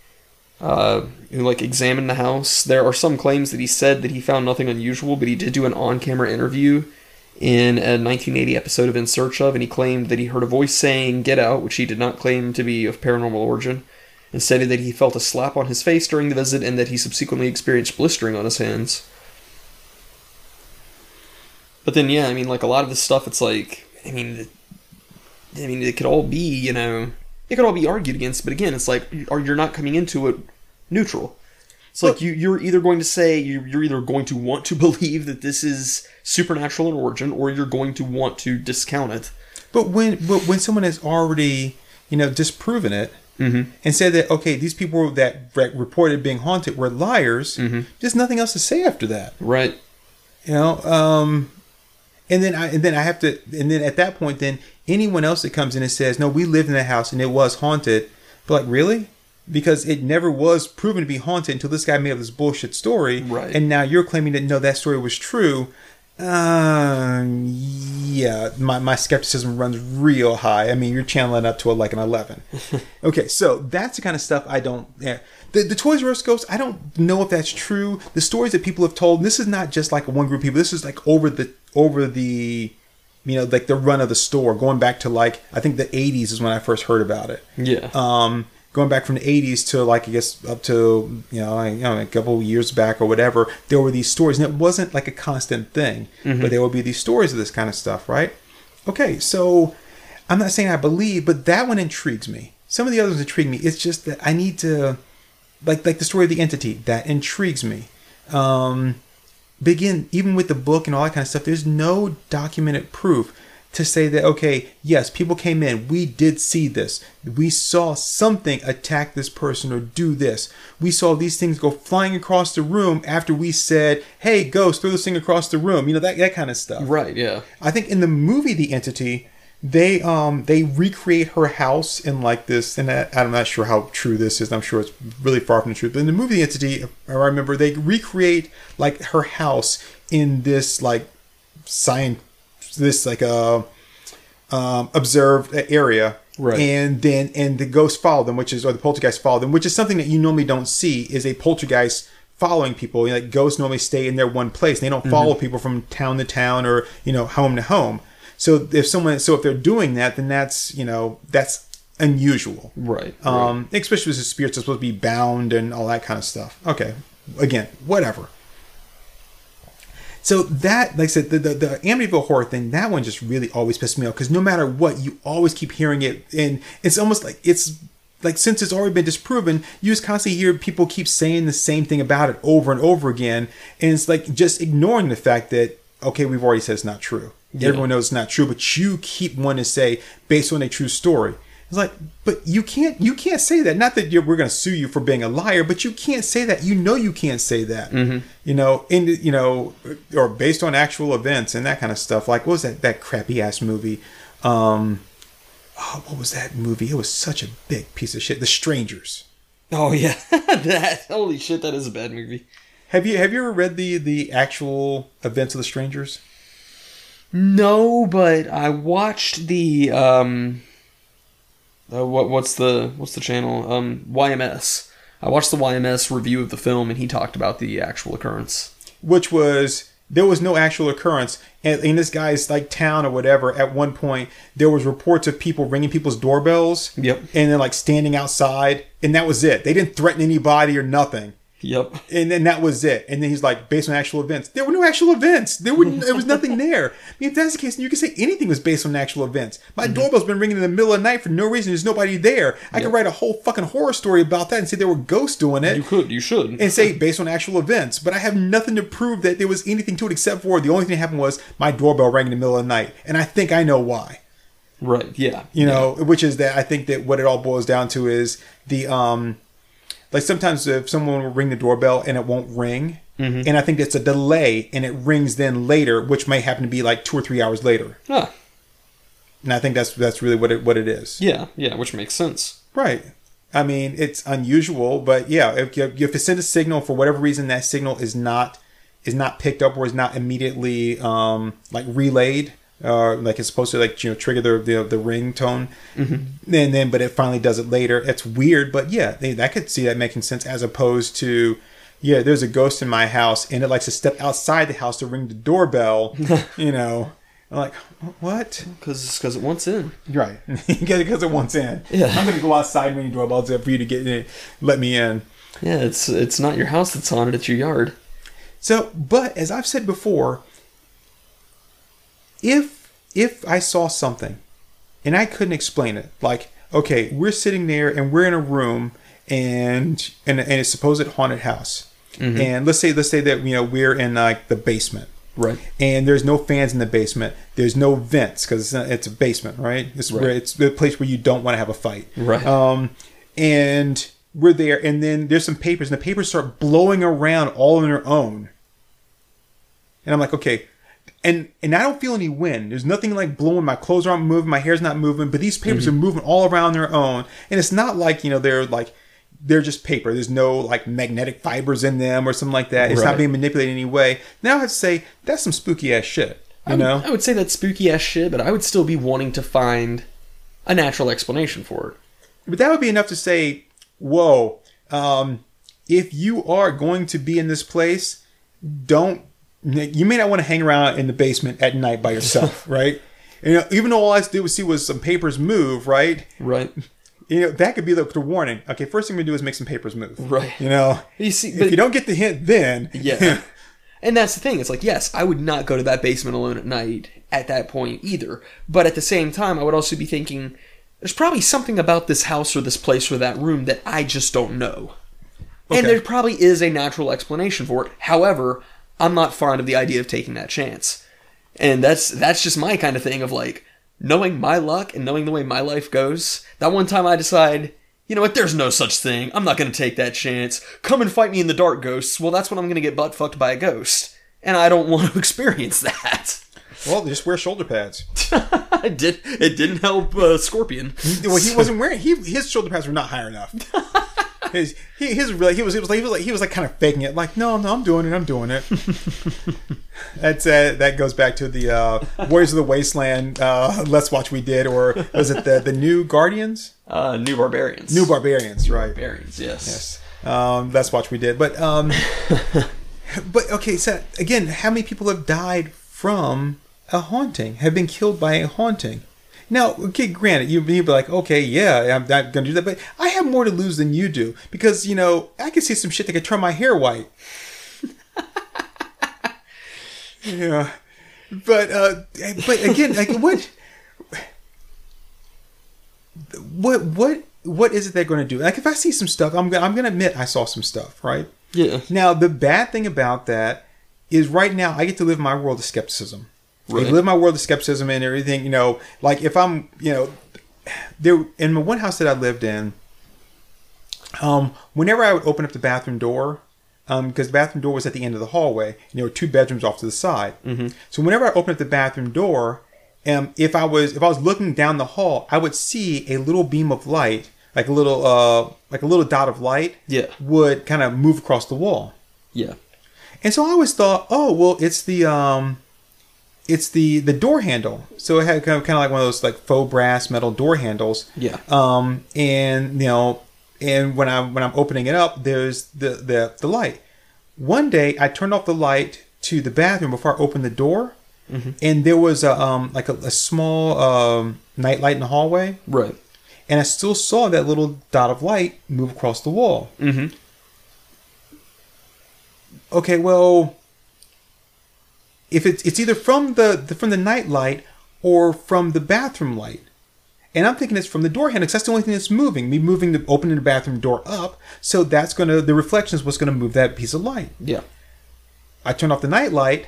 uh, who like examined the house. There are some claims that he said that he found nothing unusual, but he did do an on-camera interview in a 1980 episode of In Search of, and he claimed that he heard a voice saying "Get out," which he did not claim to be of paranormal origin, and stated that he felt a slap on his face during the visit, and that he subsequently experienced blistering on his hands. But then, yeah, I mean, like a lot of this stuff, it's like, I mean, I mean, it could all be, you know, it could all be argued against. But again, it's like, are you're not coming into it neutral. It's like you you're either going to say you you're either going to want to believe that this is supernatural in origin, or you're going to want to discount it. But when but when someone has already you know disproven it and said that okay, these people that re- reported being haunted were liars, there's nothing else to say after that. Right. you know um and then i and then i have to and then at that point then anyone else that comes in and says no we lived in that house and it was haunted but like really? Because it never was proven to be haunted until this guy made up this bullshit story Right. and now you're claiming that no that story was true. Um yeah my, my skepticism runs real high. I mean you're channeling up to a, like an 11 okay so that's the kind of stuff i don't yeah. The, the toys r us ghosts i don't know if that's true. The stories that people have told this is not just like one group of people. This is like over the over the you know like the run of the store going back to like i think the 80s is when i first heard about it Yeah. um, going back from the 80s to like I guess up to you know, I- you know a couple of years back or whatever, there were these stories, and it wasn't like a constant thing, but there would be these stories of this kind of stuff, right? Okay, so I'm not saying I believe, but that one intrigues me. Some of the others intrigue me. It's just that I need to, like like the story of the entity that intrigues me. Um, begin even with the book and all that kind of stuff. There's no documented proof to say that okay, yes, people came in, we did see this, we saw something attack this person or do this, we saw these things go flying across the room after we said, hey, ghost, throw this thing across the room, you know that that kind of stuff. right. Yeah. I think in the movie The Entity, they um they recreate her house in like this, and I, I'm not sure how true this is. I'm sure it's really far from the truth. But in the movie The Entity, I remember they recreate like her house in this like science, this like a um, observed area. Right. And then and the ghosts follow them, which is or the poltergeist follow them, which is something that you normally don't see is a poltergeist following people. You know, like ghosts normally stay in their one place. They don't follow people from town to town or you know home to home. So if someone so if they're doing that, then that's you know that's unusual. Right. right. Um, especially as the spirits are supposed to be bound and all that kind of stuff. Okay, again, whatever. So that, like I said, the, the, the Amityville horror thing, that one just really always pissed me off because no matter what, you always keep hearing it, and it's almost like it's like since it's already been disproven, you just constantly hear people keep saying the same thing about it over and over again, and it's like just ignoring the fact that okay, we've already said it's not true. Everyone knows it's not true, but you keep wanting to say based on a true story. It's like, but you can't, you can't say that. Not that you're, we're going to sue you for being a liar, but you can't say that. You know, you can't say that. You know, in you know, or based on actual events and that kind of stuff. Like, what was that that crappy ass movie? Um, oh, what was that movie? It was such a big piece of shit. The Strangers. oh yeah. that holy shit. That is a bad movie. Have you have you ever read the the actual events of the Strangers? No, but I watched the um uh, what what's the what's the channel? Um, YMS. I watched the YMS review of the film, and he talked about the actual occurrence. which was there was no actual occurrence and in this guy's like town or whatever at one point there was reports of people ringing people's doorbells Yep. and then like standing outside and that was it they didn't threaten anybody or nothing Yep. and then that was it and then he's like based on actual events there were no actual events there were there was nothing there i mean if that's the case then you can say anything was based on actual events my Mm-hmm. doorbell's been ringing in the middle of the night for no reason there's nobody there i could write a whole fucking horror story about that and say there were ghosts doing it You could. You should. and say based on actual events, but I have nothing to prove that there was anything to it except for the only thing that happened was my doorbell rang in the middle of the night, and I think I know why. right. Yeah. You know, which is that I think that what it all boils down to is the um, like sometimes if someone will ring the doorbell and it won't ring, and I think it's a delay and it rings then later, which may happen to be like two or three hours later, Ah. and I think that's that's really what it what it is. Yeah. Yeah. Which makes sense. Right. I mean, it's unusual, but yeah, if you, if you send a signal for whatever reason, that signal is not is not picked up or is not immediately um, like relayed, uh, like it's supposed to like you know trigger the the, the ringtone, mm-hmm. and then but it finally does it later. It's weird, but yeah, they, I could see that making sense as opposed to. Yeah, there's a ghost in my house, and it likes to step outside the house to ring the doorbell. you know, I'm like, what? Because because it wants in. Right. Because it wants in. Yeah. I'm going to go outside when you doorbell for you to get in, let me in. Yeah. It's it's not your house that's haunted. It's your yard. So, but as I've said before, if if I saw something and I couldn't explain it, like okay, we're sitting there and we're in a room and and, and it's supposed haunted house, and let's say let's say that you know we're in like the basement, Right. and there's no fans in the basement. There's no vents because it's, it's a basement, right? It's where it's the place where you don't want to have a fight, Right. Um, and we're there, and then there's some papers, and the papers start blowing around all on their own. And I'm like, okay, and and I don't feel any wind. There's nothing like blowing. My clothes aren't moving. My hair's not moving. But these papers are moving all around their own, and it's not like you know they're like they're just paper. There's no like magnetic fibers in them or something like that. It's not being manipulated in any way. Now I have to say that's some spooky ass shit. You I would, know? I would say that's spooky ass shit, but I would still be wanting to find a natural explanation for it. But that would be enough to say, whoa, um, if you are going to be in this place, don't, you may not want to hang around in the basement at night by yourself, right? You know, even though all I did was see was some papers move, right? Right. You know, that could be the, the warning. Okay, first thing we do is make some papers move. Right. You know, You see, if you don't get the hint then, Yeah. and that's the thing. It's like, yes, I would not go to that basement alone at night at that point either. But at the same time, I would also be thinking, there's probably something about this house or this place or that room that I just don't know. And there probably is a natural explanation for it. However, I'm not fond of the idea of taking that chance. And that's that's just my kind of thing of like knowing my luck and knowing the way my life goes. That one time I decide, you know what, there's no such thing. I'm not going to take that chance. Come and fight me in the dark, ghosts. Well, that's when I'm going to get butt fucked by a ghost. And I don't want to experience that. well, just wear shoulder pads. it did. It didn't help uh, Scorpion. Well, he wasn't wearing he his shoulder pads were not high enough. His he his really he was he was like he was like he was like kind of faking it like no no I'm doing it I'm doing it. That's uh, that goes back to the uh, Warriors of the Wasteland uh, Let's Watch we did or was it the the New Guardians Uh, New Barbarians. New Barbarians right Barbarians. Yes. um, Let's Watch we did but um but okay so again how many people have died from a haunting have been killed by a haunting now okay granted you you'd be like okay yeah i'm not gonna do that but i have more to lose than you do because you know i can see some shit that could turn my hair white yeah but uh but again like what what what what is it they're going to do like if i see some stuff i'm gonna i'm gonna admit i saw some stuff right Yeah. now, the bad thing about that is right now I get to live my world of skepticism. I Right. live my world of skepticism and everything. You know, like if I'm, you know, there in the one house that I lived in, um, whenever I would open up the bathroom door, um, because the bathroom door was at the end of the hallway, and there were two bedrooms off to the side. Mm-hmm. So whenever I opened up the bathroom door, um, if I was if I was looking down the hall, I would see a little beam of light, like a little uh, like a little dot of light, Yeah. would kind of move across the wall. Yeah. And so I always thought, oh well, it's the um, it's the the door handle. So it had kind of, kind of like one of those like faux brass metal door handles. Yeah. Um, and you know, and when I'm when I'm opening it up, there's the the the light. One day, I turned off the light to the bathroom before I opened the door, and there was a um like a, a small um night light in the hallway, Right. and I still saw that little dot of light move across the wall. Mm-hmm. okay, well, if it's it's either from the, the from the night light or from the bathroom light, and I'm thinking it's from the door handle because that's the only thing that's moving. Me moving the opening the bathroom door up, so that's gonna the reflection is what's gonna move that piece of light. Yeah. I turned off the night light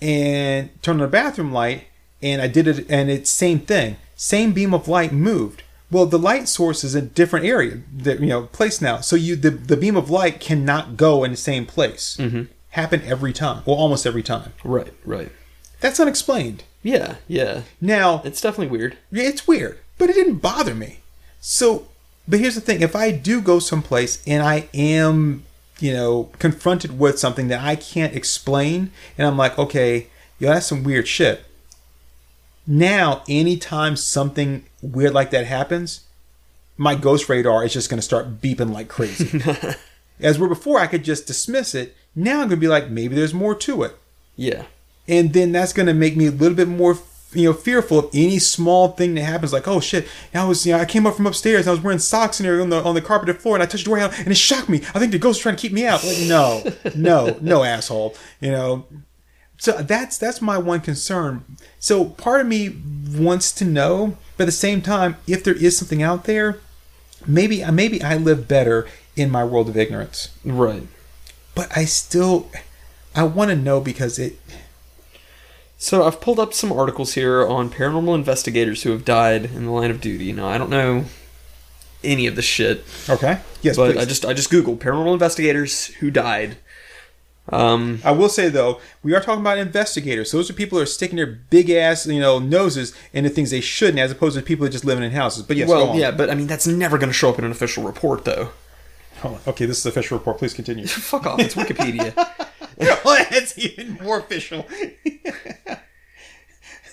and turned on the bathroom light, and I did it, and it's same thing, same beam of light moved. Well, the light source is a different area, that you know, place now. So you the the beam of light cannot go in the same place. Mm-hmm. Happen every time, well, almost every time. Right. Right. That's unexplained. Yeah. Yeah. Now It's definitely weird. yeah, it's weird, but it didn't bother me. So, but here's the thing: if I do go someplace and I am, you know, confronted with something that I can't explain, and I'm like, okay, yo, that's some weird shit. Now, anytime something weird like that happens, my ghost radar is just going to start beeping like crazy. As where before I could just dismiss it, now I'm going to be like, maybe there's more to it. Yeah. and then that's going to make me a little bit more you know fearful of any small thing that happens. Like oh shit i was you know i came up from upstairs and i was wearing socks in there on the on the carpeted floor and i touched the door and it shocked me. I think the ghost was trying to keep me out. Like no no no asshole you know. So that's that's my one concern. So part of me wants to know but at the same time if there is something out there maybe maybe i live better in my world of ignorance Right. but i still i want to know because it So I've pulled up some articles here on paranormal investigators who have died in the line of duty. Now I don't know any of the shit, okay yes but please. I just I just googled paranormal investigators who died. Um, I will say though, we are talking about investigators. So those are people who are sticking their big ass, you know, noses into things they shouldn't, as opposed to people who are just living in houses. But yes, go well, yeah, but I mean that's never going to show up in an official report, though. Oh, okay, this is the official report. Please continue. Fuck off! It's Wikipedia. well, that's even more official.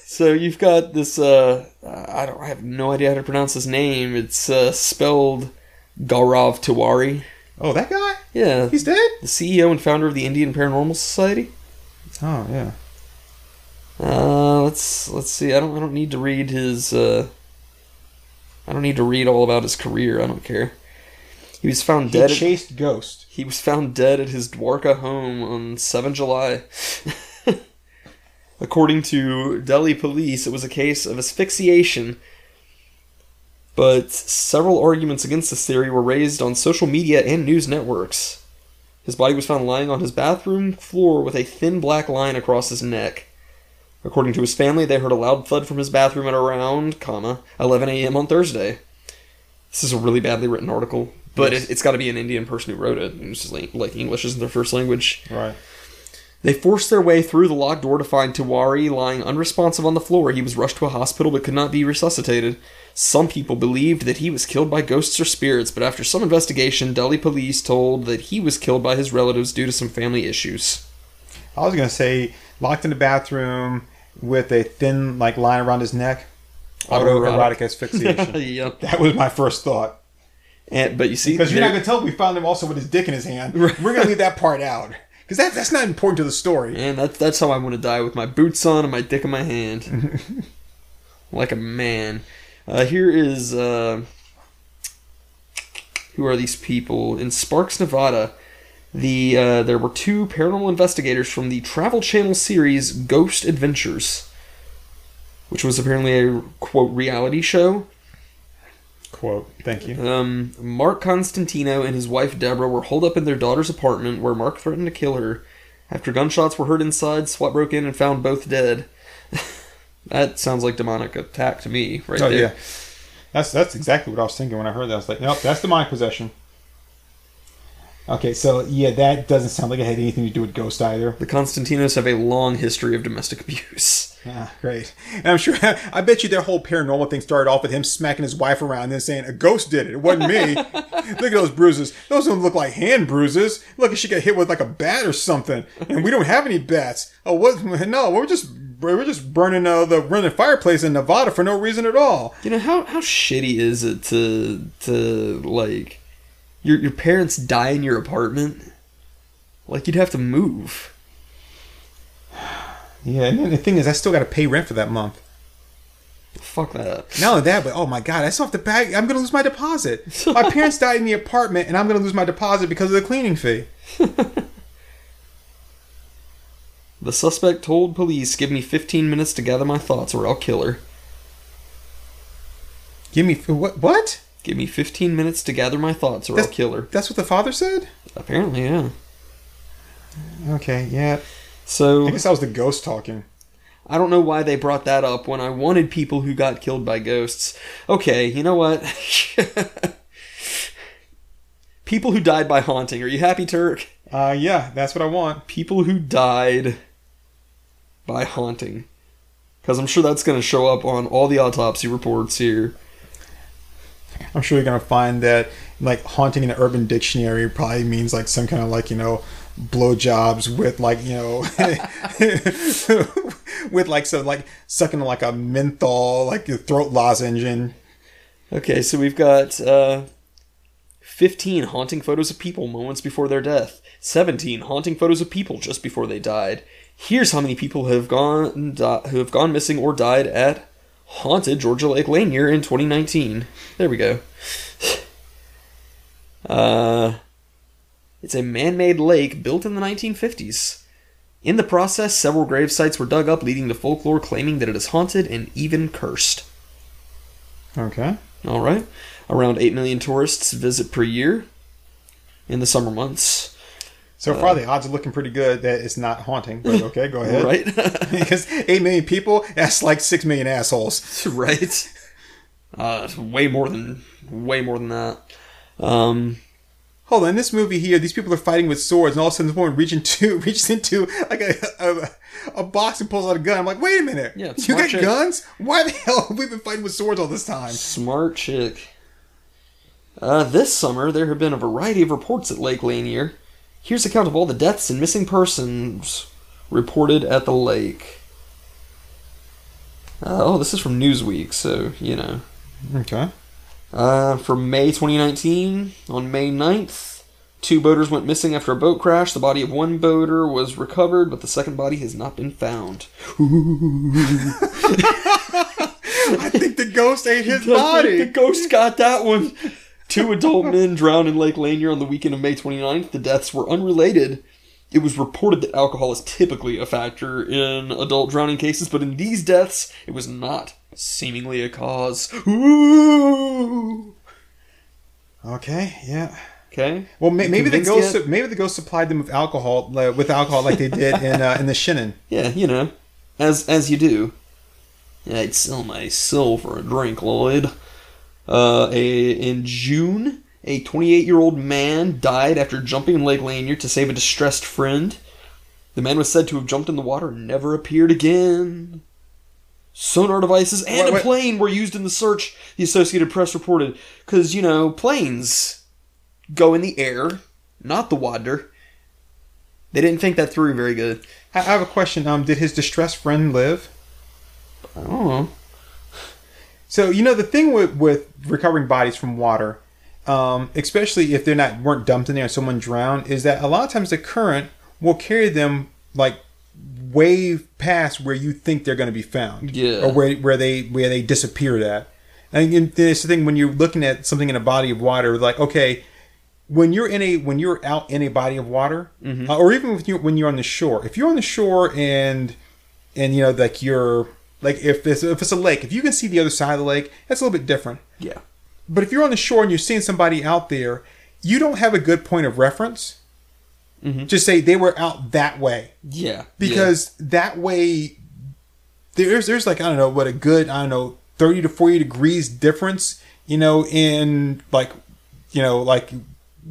so you've got this. Uh, I don't. I have no idea how to pronounce his name. It's uh, spelled Gaurav Tiwari. Oh, that guy? Yeah, He's dead? the CEO and founder of the Indian Paranormal Society. Oh, yeah. Uh, let's let's see. I don't I don't need to read his. Uh, I don't need to read all about his career. I don't care. He was found He dead. at- chased Ghost. He was found dead at his Dwarka home on 7 July. According to Delhi police, it was a case of asphyxiation. But several arguments against this theory were raised on social media and news networks. His body was found lying on his bathroom floor with a thin black line across his neck. According to his family, they heard a loud thud from his bathroom at around, comma, 11 a.m. on Thursday. This is a really badly written article, but Yes. it, it's got to be an Indian person who wrote it. It's just like, like English isn't their first language. Right. They forced their way through the locked door to find Tiwari lying unresponsive on the floor. He was rushed to a hospital but could not be resuscitated. Some people believed that he was killed by ghosts or spirits, but after some investigation, Delhi police told that he was killed by his relatives due to some family issues. I was going to say, locked in the bathroom with a thin, like, line around his neck. Autoerotic. Autoerotic asphyxiation. yep. that was my first thought. And, but you see, Because you're not going to tell we found him also with his dick in his hand. We're going to leave that part out. Because that, that's not important to the story. And that's that's how I want to die with my boots on and my dick in my hand, like a man. Uh, here is uh, who are these people in Sparks, Nevada? The uh, there were two paranormal investigators from the Travel Channel series Ghost Adventures, which was apparently a quote reality show. Quote. Thank you. Um, Mark Constantino and his wife Deborah were holed up in their daughter's apartment where Mark threatened to kill her. After gunshots were heard inside, SWAT broke in and found both dead. that sounds like demonic attack to me, right Oh there. yeah, that's that's exactly what I was thinking when I heard that. I was like, nope, that's demonic possession. Okay, so yeah, that doesn't sound like it had anything to do with ghost either. The Constantinos have a long history of domestic abuse. Yeah, great. And I'm sure, I bet you their whole paranormal thing started off with him smacking his wife around and then saying, a ghost did it. It wasn't me. look at those bruises. Those don't look like hand bruises. Look, she got hit with like a bat or something. And we don't have any bats. Oh, what? No, we're just we're just burning uh, the running fireplace in Nevada for no reason at all. You know how how shitty is it to to like your your parents die in your apartment? Like you'd have to move. Yeah, and then the thing is, I still got to pay rent for that month. Fuck that. Up. Not only that, but oh my god, I still have to pay. I'm gonna lose my deposit. My parents died in the apartment, and I'm gonna lose my deposit because of the cleaning fee. The suspect told police, "Give me 15 minutes to gather my thoughts, or I'll kill her." Give me what? What? Give me 15 minutes to gather my thoughts, or I'll kill her. That's what the father said. Apparently, yeah. Okay, yeah. So I guess that was the ghost talking. I don't know why they brought that up when I wanted people who got killed by ghosts. Okay, you know what? people who died by haunting. Are you happy, Turk? Uh, yeah, that's what I want. People who died by haunting. Because I'm sure that's going to show up on all the autopsy reports here. I'm sure you're gonna find that like haunting in the Urban Dictionary probably means like some kind of like you know blowjobs with like you know with like some like sucking like a menthol like your throat lozenge and Okay, so we've got uh, 15 haunting photos of people moments before their death, 17 haunting photos of people just before they died. Here's how many people have gone di- who have gone missing or died at haunted Georgia Lake Lanier in 2019. There we go. Uh, it's a man-made lake built in the 1950s. In the process, several grave sites were dug up, leading to folklore claiming that it is haunted and even cursed. okay. All right. Around 8 million tourists visit per year in the summer months. So far the odds are looking pretty good that it's not haunting. But okay, go ahead. Right? because eight million people, that's like six million assholes. right? Uh, way more than way more than that. Um, Hold on, in this movie here, these people are fighting with swords, and all of a sudden, this woman reaching to reaches into like a, a a box and pulls out a gun. I'm like, wait a minute, Yeah, you got chick. guns? Why the hell have we been fighting with swords all this time? smart chick. Uh, this summer, there have been a variety of reports at Lake Lanier. Here's a count of all the deaths and missing persons reported at the lake. Uh, oh, this is from Newsweek, so, you know. Okay. Uh, from May 2019, on May 9th, two boaters went missing after a boat crash. The body of one boater was recovered, but the second body has not been found. I think the ghost ate his body. the ghost got that one. Two adult men drowned in Lake Lanier on the weekend of May 29th. The deaths were unrelated. It was reported that alcohol is typically a factor in adult drowning cases, but in these deaths, it was not seemingly a cause. Ooh. Okay, yeah. Okay. Well, You maybe the ghost yet? maybe the ghost supplied them with alcohol uh, with alcohol like they did in uh, in the Shining. Yeah, you know, as as you do. I'd sell my soul for a drink, Lloyd. Uh, a in June, a 28 year old man died after jumping in Lake Lanier to save a distressed friend. The man was said to have jumped in the water and never appeared again. Sonar devices and a plane were used in the search, the Associated Press reported. Because, you know, planes go in the air, not the water. They didn't think that through very good. I I have a question. Um, did his distressed friend live? I don't know. So you know the thing with with recovering bodies from water, um, especially if they're not weren't dumped in there and someone drowned, is that a lot of times the current will carry them like way past where you think they're going to be found, Yeah. or where where they where they disappeared at. And there's the thing when you're looking at something in a body of water, like okay, when you're in a when you're out in a body of water, uh, or even you when you're on the shore, if you're on the shore and and you know like you're like if it's if it's a lake, if you can see the other side of the lake, that's a little bit different. Yeah. But if you're on the shore and you're seeing somebody out there, you don't have a good point of reference. Just say they were out that way Yeah. because that way there's there's like I don't know what a good I don't know thirty to forty degrees difference you know in like you know like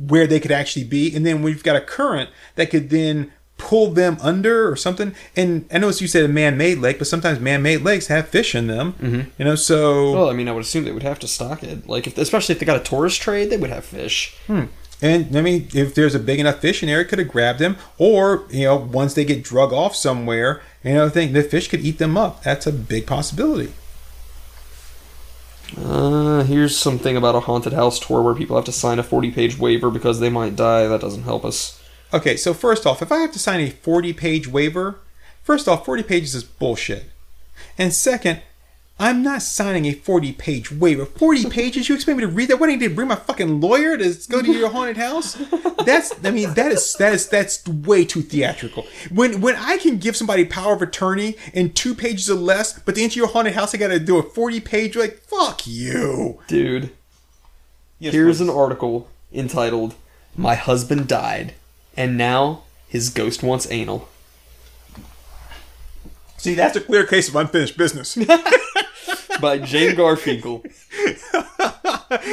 where they could actually be, and then we've got a current that could then pull them under or something. And I know you said a man-made lake, but sometimes man-made lakes have fish in them. Mm-hmm. You know, so Well, I mean, I would assume they would have to stock it. Like, if, especially if they got a tourist trade, they would have fish. And I mean, if there's a big enough fish in there, it could have grabbed them. Or you know, once they get drug off somewhere You know, thing the fish could eat them up. That's a big possibility. Uh, here's something about a haunted house tour where people have to sign a 40 page waiver because they might die. That doesn't help us. Okay, so first off, if I have to sign a 40 page waiver, first off, 40 pages is bullshit. And second, I'm not signing a 40 page waiver. 40 pages? You expect me to read that? What do I need to bring my fucking lawyer to go to your haunted house? That's, I mean, that is, that is, that's way too theatrical. When, when I can give somebody power of attorney in two pages or less, but to enter your haunted house, I gotta do a 40 page, like, fuck you. Dude, Yes, here's please. an article entitled My Husband Died, and Now His Ghost Wants Anal. See, that's a clear case of unfinished business. by Jane Garfinkel.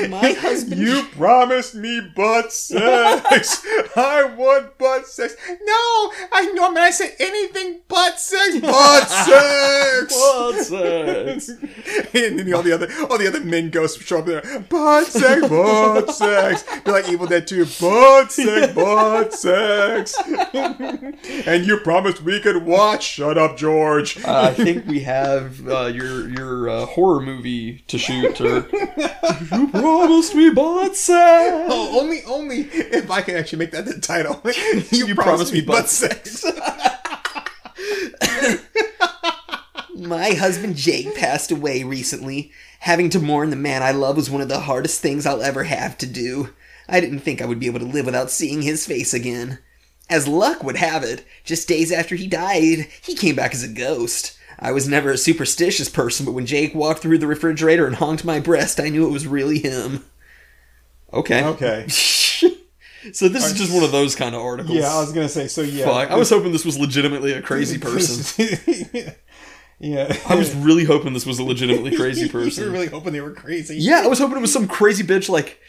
My husband. You promised me butt sex. I want butt sex. No, I know. I said anything but sex. Butt sex. butt sex? and then all the other, all the other men ghosts show up there. Butt sex, butt sex. They're like Evil Dead 2. Butt sex, butt sex. and you promised we could watch. Shut up, George. Uh, I think we have uh, your your uh, horror movie to shoot. Or you promised me butt sex. Oh, only, only if I can actually make that the title. you, You promised promised me me butt butt sex. My husband Jake passed away recently. Having to mourn the man I love was one of the hardest things I'll ever have to do. I didn't think I would be able to live without seeing his face again. As luck would have it, just days after he died, he came back as a ghost. I was never a superstitious person, but when Jake walked through the refrigerator and honked my breast, I knew it was really him. Okay. Okay. So this is just one of those kind of articles. Yeah, I was gonna say. So yeah, Fuck. I was hoping this was legitimately a crazy person. yeah, I was really hoping this was a legitimately crazy person. you were really hoping they were crazy. Yeah, I was hoping it was some crazy bitch like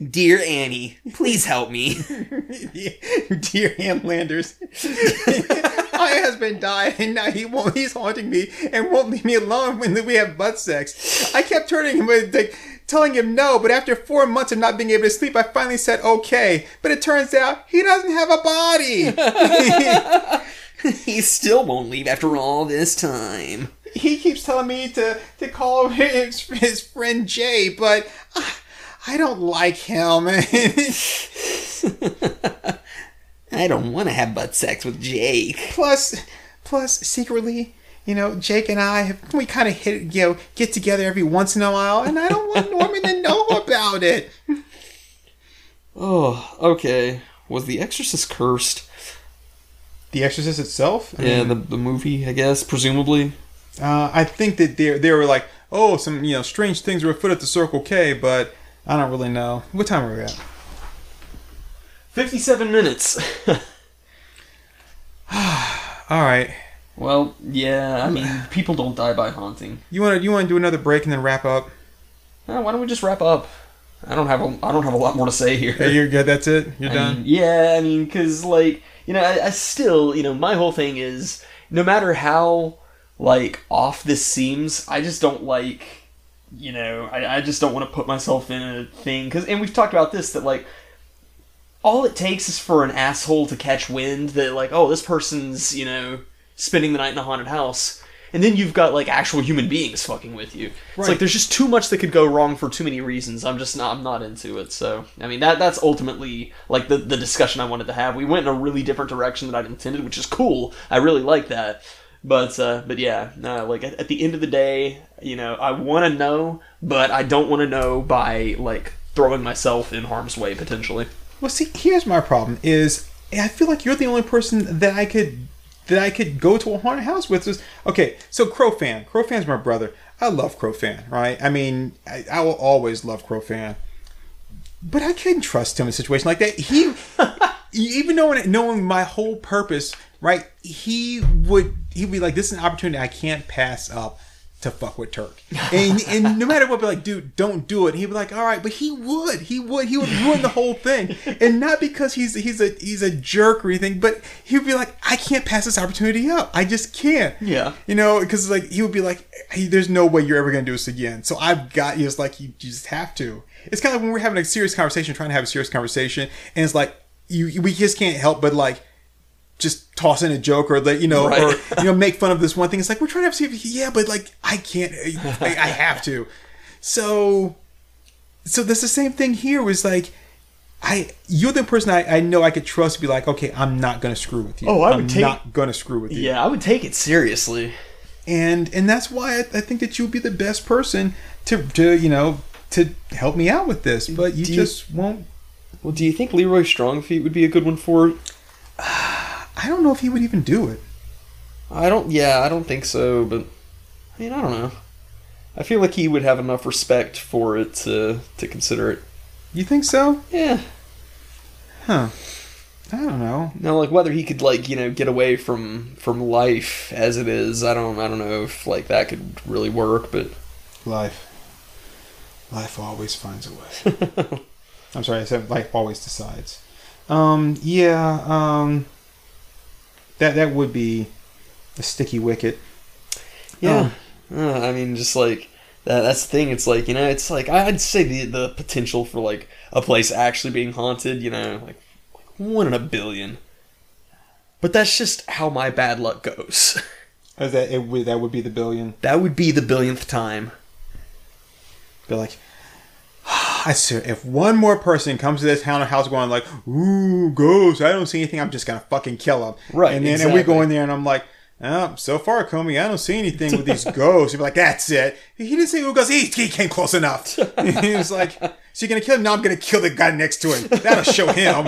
Dear Annie, please help me. Dear Ann Landers, my husband died, and now he won't. He's haunting me and won't leave me alone when we have butt sex. I kept turning him, like, telling him no, but after four months of not being able to sleep, I finally said okay. But it turns out he doesn't have a body. he still won't leave after all this time. he keeps telling me to to call his, his friend Jay, but I, I don't like him. I don't want to have butt sex with Jake. plus, plus secretly, you know, Jake and I have we kind of hit you know get together every once in a while, and I don't want Norman to know about it. Oh, okay. Was The Exorcist cursed? The Exorcist itself. I Yeah, mean, the, the movie, I guess, presumably. uh, I think that they they were like, oh, some you know strange things were afoot at the Circle K, but I don't really know. What time are we at? 57 minutes. All right. well, yeah, I mean, people don't die by haunting. You want to you want to do another break and then wrap up? Uh, why don't we just wrap up? I don't have a, I don't have a lot more to say here. Hey, you're good. That's it. You're I done. mean, yeah, I mean, because like you know, I, I still you know, my whole thing is no matter how like off this seems, I just don't like you know, I, I just don't want to put myself in a thing because, and we've talked about this that like all it takes is for an asshole to catch wind that like oh this person's you know spending the night in a haunted house. And then you've got like actual human beings fucking with you. It's like there's just too much that could go wrong for too many reasons. I'm just not I'm not into it. So I mean that that's ultimately like the the discussion I wanted to have. We went in a really different direction than I'd intended, which is cool. I really like that. But uh, but yeah, no, like at, at the end of the day, you know, I want to know, but I don't want to know by like throwing myself in harm's way potentially. Well, see, here's my problem: is I feel like you're the only person that I could that I could go to a haunted house with. Is okay. So Crow fan, Crow fan's my brother. I love Crow fan, right? I mean, I, I will always love Crow fan, but I couldn't trust him in a situation like that. He, even knowing knowing my whole purpose, right? He would he'd be like, "This is an opportunity I can't pass up." To fuck with Turk, and and no matter what, be like, dude, don't do it. He'd be like, all right, but he would, he would, he would ruin the whole thing, and not because he's he's a he's a jerk or anything, but he'd be like, I can't pass this opportunity up. I just can't. Yeah. you know, because like he would be like, hey, there's no way you're ever gonna do this again. So I've got you. It's like you, you just have to. It's kind of like when we're having a serious conversation, trying to have a serious conversation, and it's like you we just can't help but like just toss in a joke or like you know Right. or you know make fun of this one thing. It's like we're trying to have safety. Yeah, but like I can't. I, I have to. So so that's the same thing here. Was like. I you're the person I, I know I could trust to be like okay I'm not gonna screw with you Oh, I would am take- not gonna screw with you Yeah, I would take it seriously. and and that's why I, I think that you'd be the best person to to you know to help me out with this but you Do you- just won't Well, do you think Leroy Strongfeet would be a good one for it? I don't know if he would even do it I don't. Yeah, I don't think so. But I mean, I don't know. I feel like he would have enough respect for it to to consider it. you think so Yeah. huh I don't know Now, like whether he could like you know get away from from life as it is, I don't. I don't know if like that could really work. But life life always finds a way I'm sorry I said life always decides um yeah um that that would be a sticky wicket yeah, Uh, I mean, just like that. That's the thing. It's like you know, it's like I'd say the the potential for like a place actually being haunted. You know, like one in a billion. But that's just how my bad luck goes. Is that it would that would be the billion That would be the billionth time. Be like, I swear, if one more person comes to this town or house going like, "Ooh, ghost," I don't see anything. I'm just gonna fucking kill them. Right, And then and we go in there and I'm like, oh, so far, Comey, I don't see anything with these ghosts. You'd be like, that's it. He didn't see who goes. He, he came close enough. he was like, so you're gonna kill him? No, I'm gonna kill the guy next to him. That'll show him.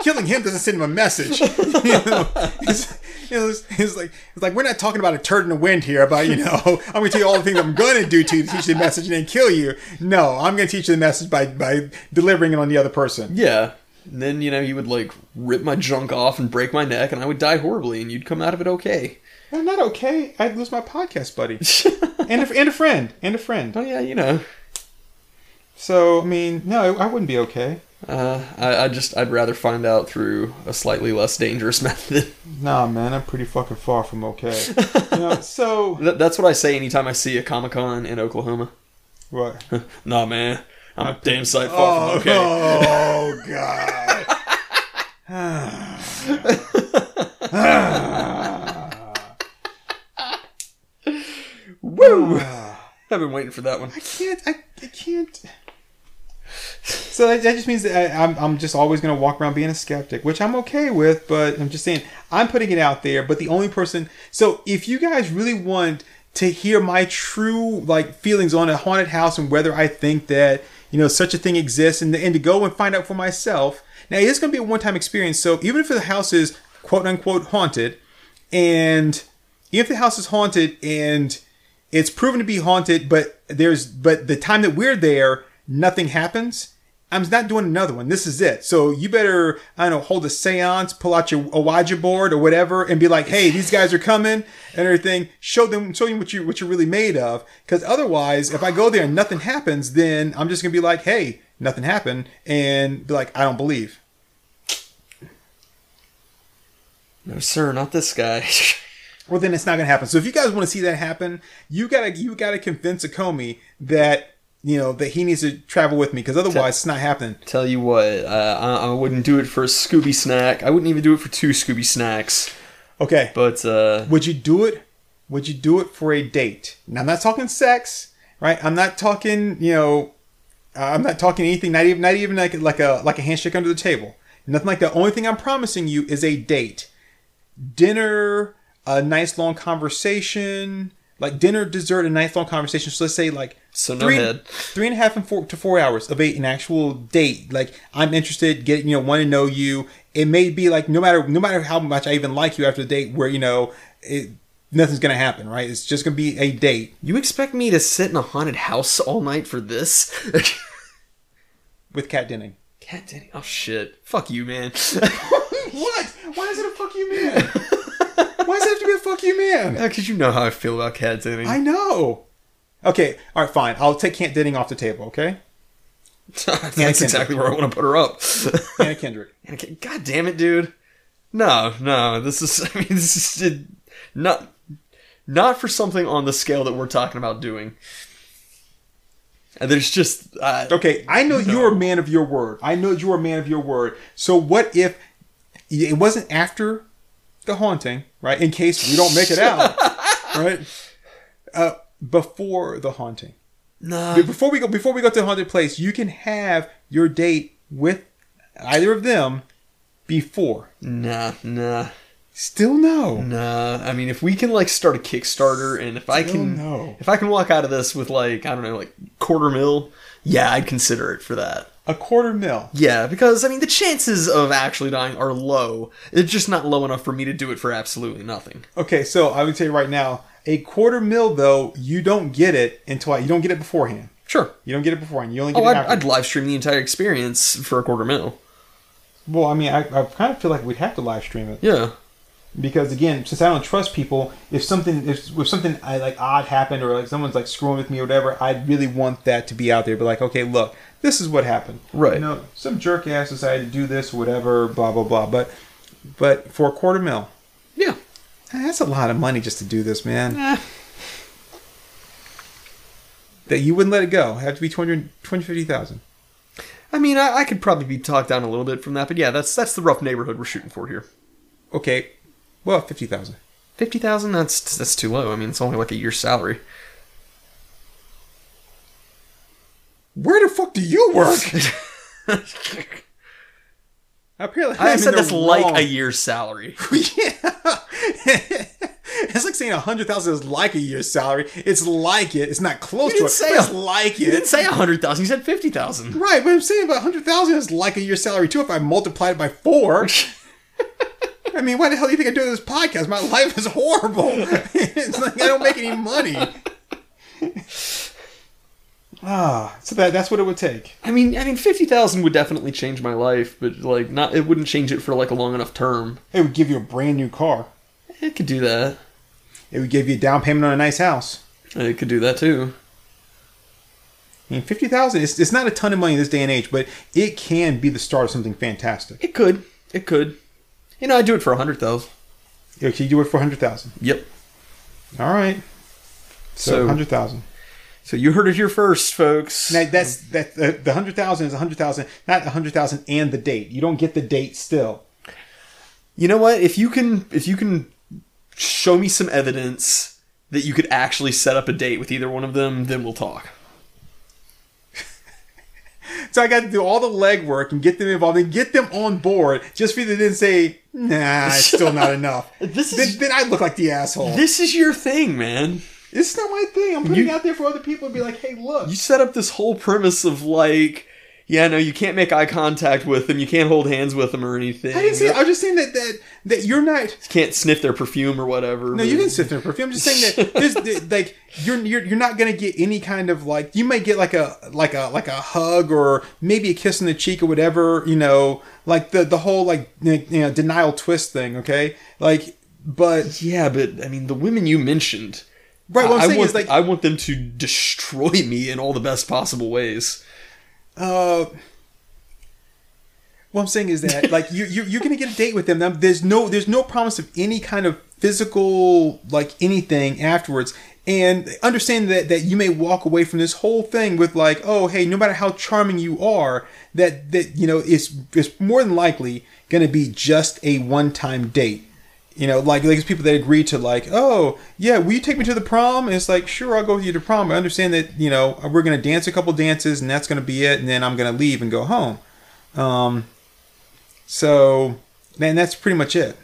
Killing him doesn't send him a message. you know, you know, it's, it's like it's like we're not talking about a turd in the wind here. About you know, I'm gonna tell you all the things I'm gonna do to you to teach you the message and then kill you. No, I'm gonna teach you the message by by delivering it on the other person. Yeah. And then you know you would like rip my junk off and break my neck, and I would die horribly, and you'd come out of it okay. I'm not okay. I'd lose my podcast buddy and a, and a friend and a friend. Oh yeah, you know. So I mean, no, I wouldn't be okay. Uh, I, I just I'd rather find out through a slightly less dangerous method. Nah, man, I'm pretty fucking far from okay. you know, so Th- that's what I say anytime I see a Comic Con in Oklahoma. what? Nah, man, I'm a damn sight far Oh, from okay. oh god. Woo! I've been waiting for that one. I can't. I, I can't. So that, that just means that I, I'm, I'm just always going to walk around being a skeptic, which I'm okay with. But I'm just saying I'm putting it out there. But the only person. So if you guys really want to hear my true like feelings on a haunted house and whether I think that you know such a thing exists, and, and to go and find out for myself. Now it is going to be a one-time experience. So even if the house is quote unquote haunted, and if the house is haunted and it's proven to be haunted, but there's but the time that we're there, nothing happens. I'm not doing another one. This is it. So you better, I don't know, hold a seance, pull out your Ouija board or whatever, and be like, "Hey, these guys are coming," and everything. Show them, show them what you what you're really made of. Because otherwise, if I go there and nothing happens, then I'm just gonna be like, "Hey, nothing happened," and be like, "I don't believe." No, sir, not this guy. well then it's not gonna happen. So if you guys want to see that happen, you gotta you gotta convince a Comey that you know that he needs to travel with me because otherwise it's not happening. Tell you what, uh, I, I wouldn't do it for a Scooby snack. I wouldn't even do it for two Scooby snacks. Okay, But uh, would you do it? Would you do it for a date? Now I'm not talking sex, right? I'm not talking you know, uh, I'm not talking anything. Not even not even like like a like a handshake under the table. Nothing like that. Only thing I'm promising you is a date, dinner, a nice long conversation. Like dinner, dessert, a nice long conversation. So let's say like So no three, head. three and a half and four to four hours of a, an actual date. Like I'm interested, get you know, want to know you. It may be like no matter no matter how much I even like you after the date, where you know it, nothing's gonna happen, right? It's just gonna be a date you expect me to sit in a haunted house all night for this? with Kat Denning. Cat Denny. Oh shit. Fuck you, man. what? Why is it a fuck you man? Why does it have to be a fuck you man? Because you know how I feel about Cat Denny. I know. Okay, all right, fine. I'll take Kent Denning off the table. Okay, That's exactly where I want to put her up. Anna Kendrick. And I God damn it, dude. No, no. This is. I mean, this is uh, not not for something on the scale that we're talking about doing. And there's just. Uh, Okay, I know you're a man of your word. I know you're a man of your word. So what if it wasn't after the haunting, right? In case we don't make it out, right? Uh, before the haunting, No. Before we go, before we go to the haunted place, you can have your date with either of them before. Nah, nah, Still no. nah. I mean, if we can like start a Kickstarter, and if I can, no. if I can walk out of this with like I don't know, like quarter mil, yeah, I'd consider it for that. A quarter mil. Yeah, because I mean, the chances of actually dying are low. It's just not low enough for me to do it for absolutely nothing. Okay, so I would say right now, a quarter mil though, you don't get it until you don't get it beforehand. Sure. You don't get it beforehand. You only get Oh, it I'd, after. I'd live stream the entire experience for a quarter mil. well, I mean, I, I kind of feel like we'd have to live stream it Yeah. because again, since I don't trust people, if something if, if something I, like odd happened or like someone's like screwing with me or whatever, I'd really want that to be out there. But like, okay, look, this is what happened. Right. You know, some jerk ass decided to do this, whatever, blah blah blah. But but for a quarter mil, Yeah. That's a lot of money just to do this, man. Eh. That you wouldn't let it go. It had to be 200 250,000. I mean, I, I could probably be talked down a little bit from that, but yeah, that's that's the rough neighborhood we're shooting for here. Okay, well, 50,000. Fifty thousand? That's that's too low. I mean, it's only like a year's salary. Where the fuck do you work? Apparently, I I'm said that's like a year's salary. yeah. it's like saying a hundred thousand is like a year's salary. It's like it. It's not close You to it. say it's like You it. didn't say a hundred thousand. You said fifty thousand. right, but I'm saying about a hundred thousand is like a year's salary too. If I multiply it by four. I mean, why the hell do you think I do this podcast? My life is horrible. it's like I don't make any money. Ah, so that that's what it would take. I mean, I mean, fifty thousand would definitely change my life, but like, not it wouldn't change it for like a long enough term. It would give you a brand new car. It could do that. It would give you a down payment on a nice house. It could do that too. I mean, fifty thousand. It's, it's not a ton of money in this day and age, but it can be the start of something fantastic. It could. It could. You know, I'd do it for a hundred thousand. Okay, you do it for a hundred thousand. Yep. All right. So, So- hundred thousand. So you heard it here first, folks. Now that's that the, the hundred thousand is a hundred thousand, not a hundred thousand and the date. You don't get the date still. You know what? If you can, if you can show me some evidence that you could actually set up a date with either one of them, then we'll talk. So I got to do all the legwork and get them involved and get them on board just for you to then say, nah, it's still not enough. This then, is then I look like the asshole. this is your thing, man. it's not my thing. I'm putting You- it out there for other people to be like, hey, look. You set up this whole premise of like, yeah, no, you can't make eye contact with them, you can't hold hands with them or anything. I didn't say. I was just saying that that that you're not. You can't sniff their perfume or whatever. No, you can sniff their perfume. I'm just saying that there's like you're you're you're not gonna get any kind of like you might get like a like a like a hug or maybe a kiss on the cheek or whatever you know like the the whole like you know denial twist thing. Okay, like but Yeah, but I mean, the women you mentioned. right. What I'm I saying want, is like I want them to destroy me in all the best possible ways. Uh, what I'm saying is that like you you you're gonna get a date with them. There's no there's no promise of any kind of physical like anything afterwards. And understand that that you may walk away from this whole thing with like, oh hey, no matter how charming you are, that that you know it's it's more than likely gonna be just a one time date. You know, like like people that agree to like, oh yeah, will you take me to the prom? And it's like, sure, I'll go with you to prom. I understand that you know we're gonna dance a couple dances and that's gonna be it, and then I'm gonna leave and go home. Um, so, man, that's pretty much it.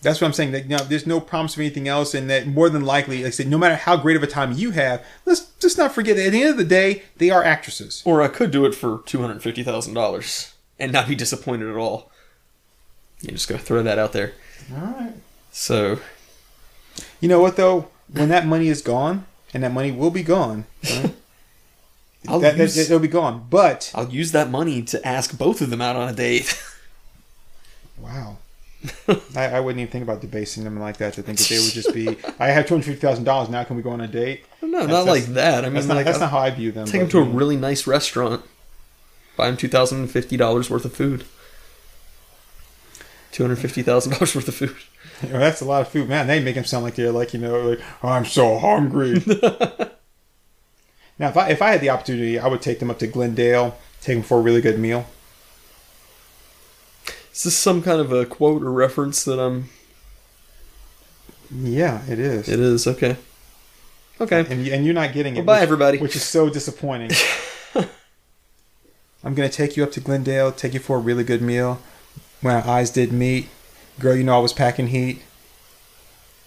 That's what I'm saying. That you know, there's no promise of anything else, and that more than likely, like I said, no matter how great of a time you have, let's just not forget that at the end of the day, they are actresses. Or I could do it for two hundred fifty thousand dollars and not be disappointed at all. You just gotta throw that out there. All right. So You know what though? When that money is gone, and that money will be gone, right? I'll that, that- it'll be gone. But I'll use that money to ask both of them out on a date. wow. I, I wouldn't even think about debasing them like that. To think that they would just be, I have two hundred fifty thousand dollars now. Can we go on a date? no, That's- not like that. I mean, That's not, like that's uh, not how I view them. take them to a you know. really nice restaurant, buy them two thousand and fifty dollars worth of food. Two hundred fifty thousand dollars worth of food. That's a lot of food, man. They make them sound like they're like you know, like I'm so hungry. now, if I if I had the opportunity, I would take them up to Glendale, take them for a really good meal. Is this some kind of a quote or reference that I'm Yeah, it is. It is okay. Okay. and, and you're not getting it. Well, bye, which- everybody. Which is so disappointing. I'm gonna take you up to Glendale, take you for a really good meal. When our eyes did meet, girl, you know I was packing heat.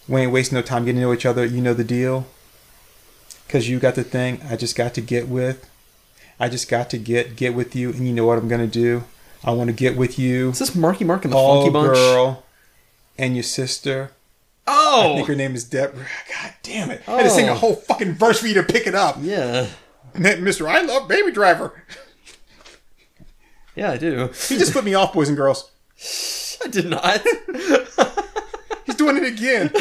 We ain't wasting no time getting to know each other. You know the deal. Cause you got the thing. I just got to get with. I just got to get get with you, and you know what I'm gonna do. I want to get with you, Is this Marky Mark and the Funky Bunch? girl, and your sister. Oh, I think her name is Deborah. God damn it! I had to sing a Oh. whole fucking verse for you to pick it up. yeah, Mr. I love Baby Driver. yeah, I do. He just put me off, boys and girls. I did not. He's doing it again.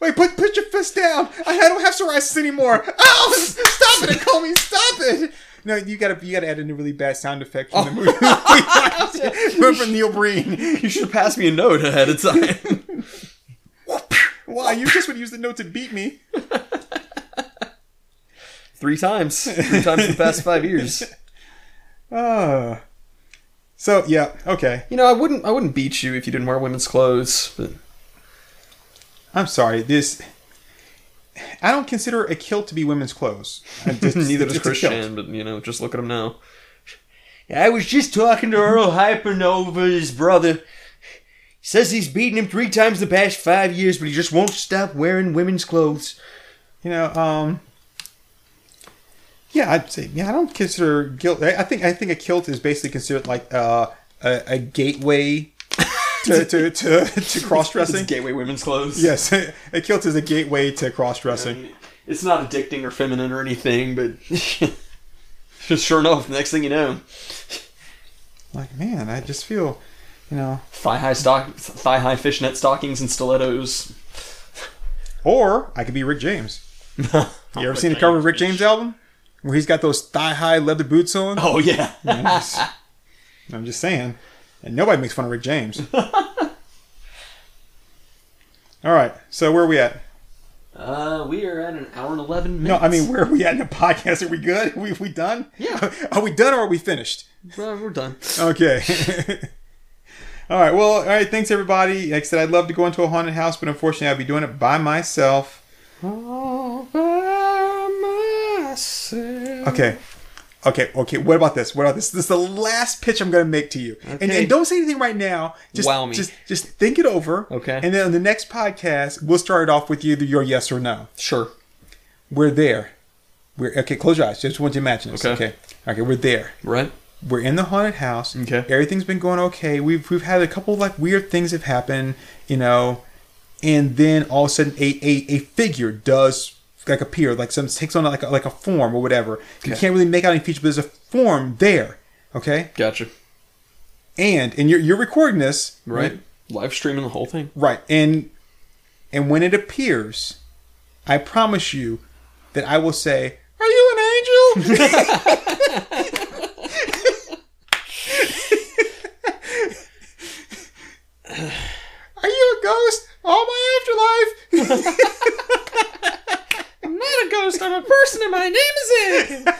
Wait, put put your fist down. I don't have psoriasis anymore. Oh, stop it, Comey, stop it. No, you gotta you gotta add in a really bad sound effect from the movie. We're from Neil Breen. you should pass me a note ahead of time. Why? You just would use the note to beat me. Three times. Three times in the past five years. Uh, so yeah, okay. You know, I wouldn't. I wouldn't beat you if you didn't wear women's clothes. But I'm sorry. This I don't consider a kilt to be women's clothes. I just- neither does it's a kilt. Christian. But you know, just look at him now. I was just talking to Earl Hypernova, his brother. He says he's beaten him three times the past five years, but he just won't stop wearing women's clothes. You know, um, yeah, I'd say yeah. I don't consider guilt. I I think I think a kilt is basically considered like uh, a, a gateway to to to, to cross dressing. gateway women's clothes. Yes, a kilt is a gateway to cross dressing. It's not addicting or feminine or anything, but sure enough, next thing you know, Like man, I just feel, you know. thigh high stock, thigh high fishnet stockings and stilettos. Or I could be Rick James. You ever seen the cover of Rick James album where he's got those thigh high leather boots on? Oh yeah. I'm just saying. And nobody makes fun of Rick James. All right, so where are we at? Uh, we are at an hour and eleven minutes. No. I mean, where are we at in the podcast? Are we good? Are we, we done? Yeah. Are we done or are we finished? Uh, we're done. Okay. all right. Well, all right. Thanks, everybody. Like I said, I'd love to go into a haunted house, but unfortunately, I'll be doing it by myself. Okay. Okay, okay. What about this? What about this? This is the last pitch I'm going to make to you, and, Okay. and don't say anything right now. Just, Wow me. just, just think it over. Okay. And then on the next podcast, we'll start it off with either your yes or no. Sure. We're there. We're okay. Close your eyes. Just want you to imagine this. Okay. Okay. Okay. We're there. Right. We're in the haunted house. Okay. Everything's been going okay. We've we've had a couple of like weird things have happened, you know, and then all of a sudden a a, a figure does like appear, like some takes on like a, like a form or whatever. You Okay. can't really make out any feature, but there's a form there. Okay. Gotcha. And and you're you're recording this Right. Live streaming the whole thing. Right. And and when it appears, I promise you that I will say, "Are you an angel?" Are you a ghost? All my afterlife. I'm not a ghost. I'm a person, and my name is Ed.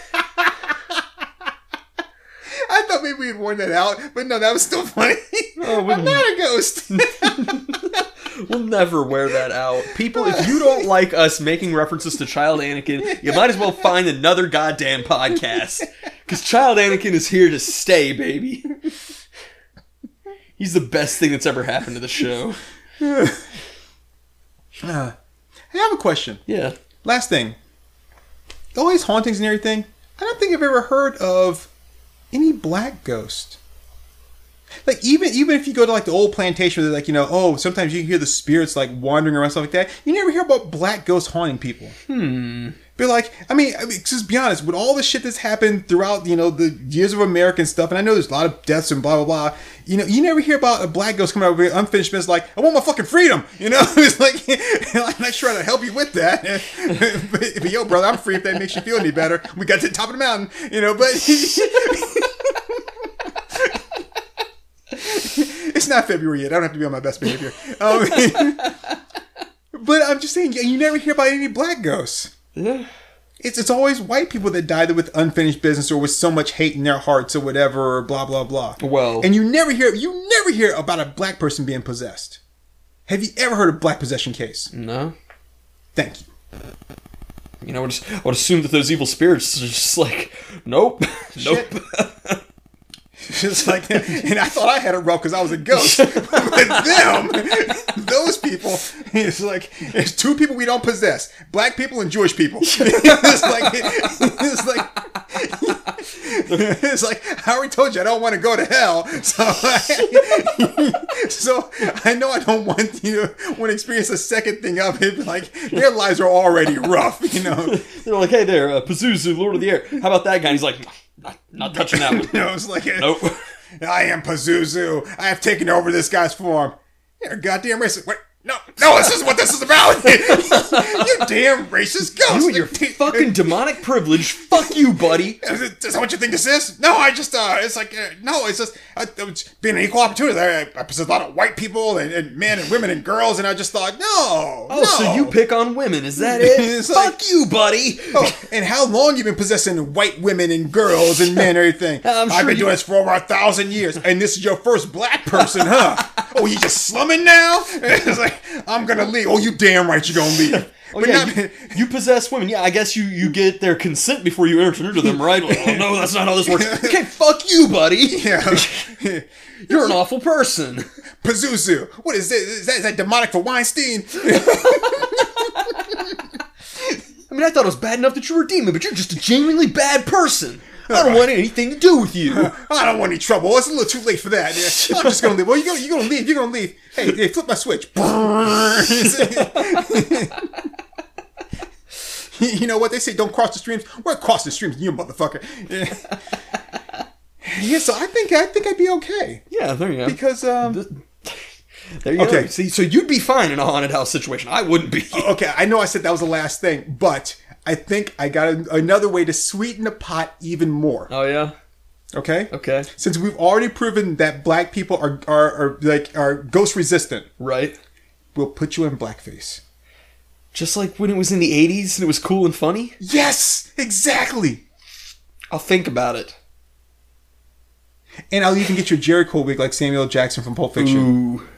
I thought maybe we'd worn that out, but no, that was still funny. Oh, I'm not a ghost. We'll never wear that out. People, if you don't like us making references to Child Anakin, you might as well find another goddamn podcast. Because Child Anakin is here to stay, baby. He's the best thing that's ever happened to the show. Uh, I have a question. Yeah. Last thing. All these hauntings and everything, I don't think I've ever heard of any black ghost. Like even even if you go to like the old plantation where they're like, you know, oh, sometimes you can hear the spirits like wandering around stuff like that. You never hear about black ghosts haunting people. Hmm. But like, I mean, I mean, just be honest, with all the shit that's happened throughout, you know, the years of American stuff, and I know there's a lot of deaths and blah blah blah. You know, you never hear about a black ghost coming out with unfinished business like, I want my fucking freedom. You know, it's like I'm not how to help you with that. but, but yo, brother, I'm free if that makes you feel any better. We got to the top of the mountain, you know, but it's not February yet. I don't have to be on my best behavior. Um, but I'm just saying, you never hear about any black ghosts. Yeah. It's it's always white people that die with unfinished business or with so much hate in their hearts or whatever or blah blah blah. Well- and you never hear you never hear about a black person being possessed. Have you ever heard of black possession case? No. Thank you. You know, I would, just, I would assume that those evil spirits are just like, nope, nope. It's like, and I thought I had it rough because I was a ghost. but them, those people, it's like, it's two people we don't possess: black people and Jewish people. it's like, it's like, it's like I already told you I don't want to go to hell. So, so I know I don't want you to want to experience a second thing of it. Like their lives are already rough, you know. They're like, hey there, uh, Pazuzu, Lord of the Air. How about that guy? And he's like, not, not touching that one. Know, it's like, a, Nope. I am Pazuzu. I have taken over this guy's form. You're a goddamn racist. No, no, this is what this is about. you damn racist ghost. You and your fucking demonic privilege. Fuck you, buddy. Is, it, is that what you think this is? No, I just, uh, it's like, uh, no, it's just, uh, it's being an equal opportunity. I, I possess a lot of white people and, and men and women and girls, and I just thought, no. Oh, so you pick on women? Is that it? Fuck like- you, buddy. Oh, and how long you been possessing white women and girls and men and everything? I'm I've been you- doing this for over a thousand years, and this is your first black person, huh? Oh, you just slumming now? it's like I'm gonna leave. Oh, you damn right you're gonna leave. Oh yeah, you, you possess women. Yeah, I guess you you get their consent before you enter into them, right? Like, oh no, that's not how this works. Okay, fuck you, buddy. yeah. You're an awful person. Pazuzu. What is that? Is that, is that demonic for Weinstein? I mean, I thought it was bad enough that you were a demon, but you're just a genuinely bad person. I don't want anything to do with you. I don't want any trouble. It's a little too late for that. I'm just gonna leave. Well, you're gonna, you're gonna leave. You're gonna leave. Hey, hey, flip my switch. you know what they say? Don't cross the streams. We're crossing streams, you motherfucker. Yeah. So I think I think I'd be okay Yeah, there you go. because um. There you go. Okay. See, so you'd be fine in a haunted house situation. I wouldn't be. Okay, I know I said that was the last thing, but I think I got a, another way to sweeten the pot even more. Oh yeah. Okay. Okay. Since we've already proven that black people are are, are like are ghost resistant, Right. we'll put you in blackface. Just like when it was in the '80s and it was cool and funny. Yes, exactly. I'll think about it. And I'll even get you a Jheri curl wig like Samuel Jackson from Pulp Fiction. Ooh.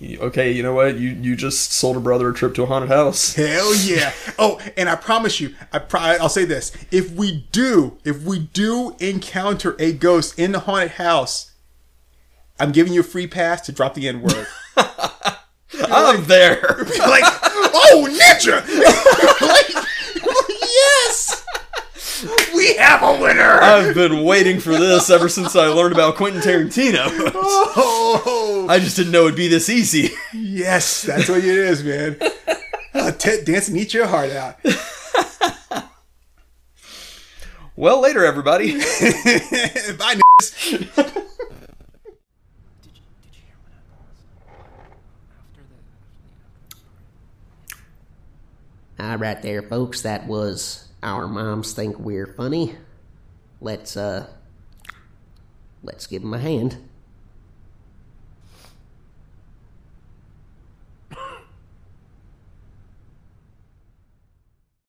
Okay, you know what? You you just sold a brother a trip to a haunted house. Hell yeah! Oh, and I promise you, I pro- I'll say this: if we do, if we do encounter a ghost in the haunted house, I'm giving you a free pass to drop the N word. I'm there. like, oh, ninja! like! We have a winner! I've been waiting for this ever since I learned about Quentin Tarantino. oh, I just didn't know it'd be this easy. yes, that's what it is, man. Uh, Ted Danson eat your heart out. Well, later, everybody. Bye, n***s. All right, there, folks. That was our moms think we're funny. Let's uh, let's give them a hand.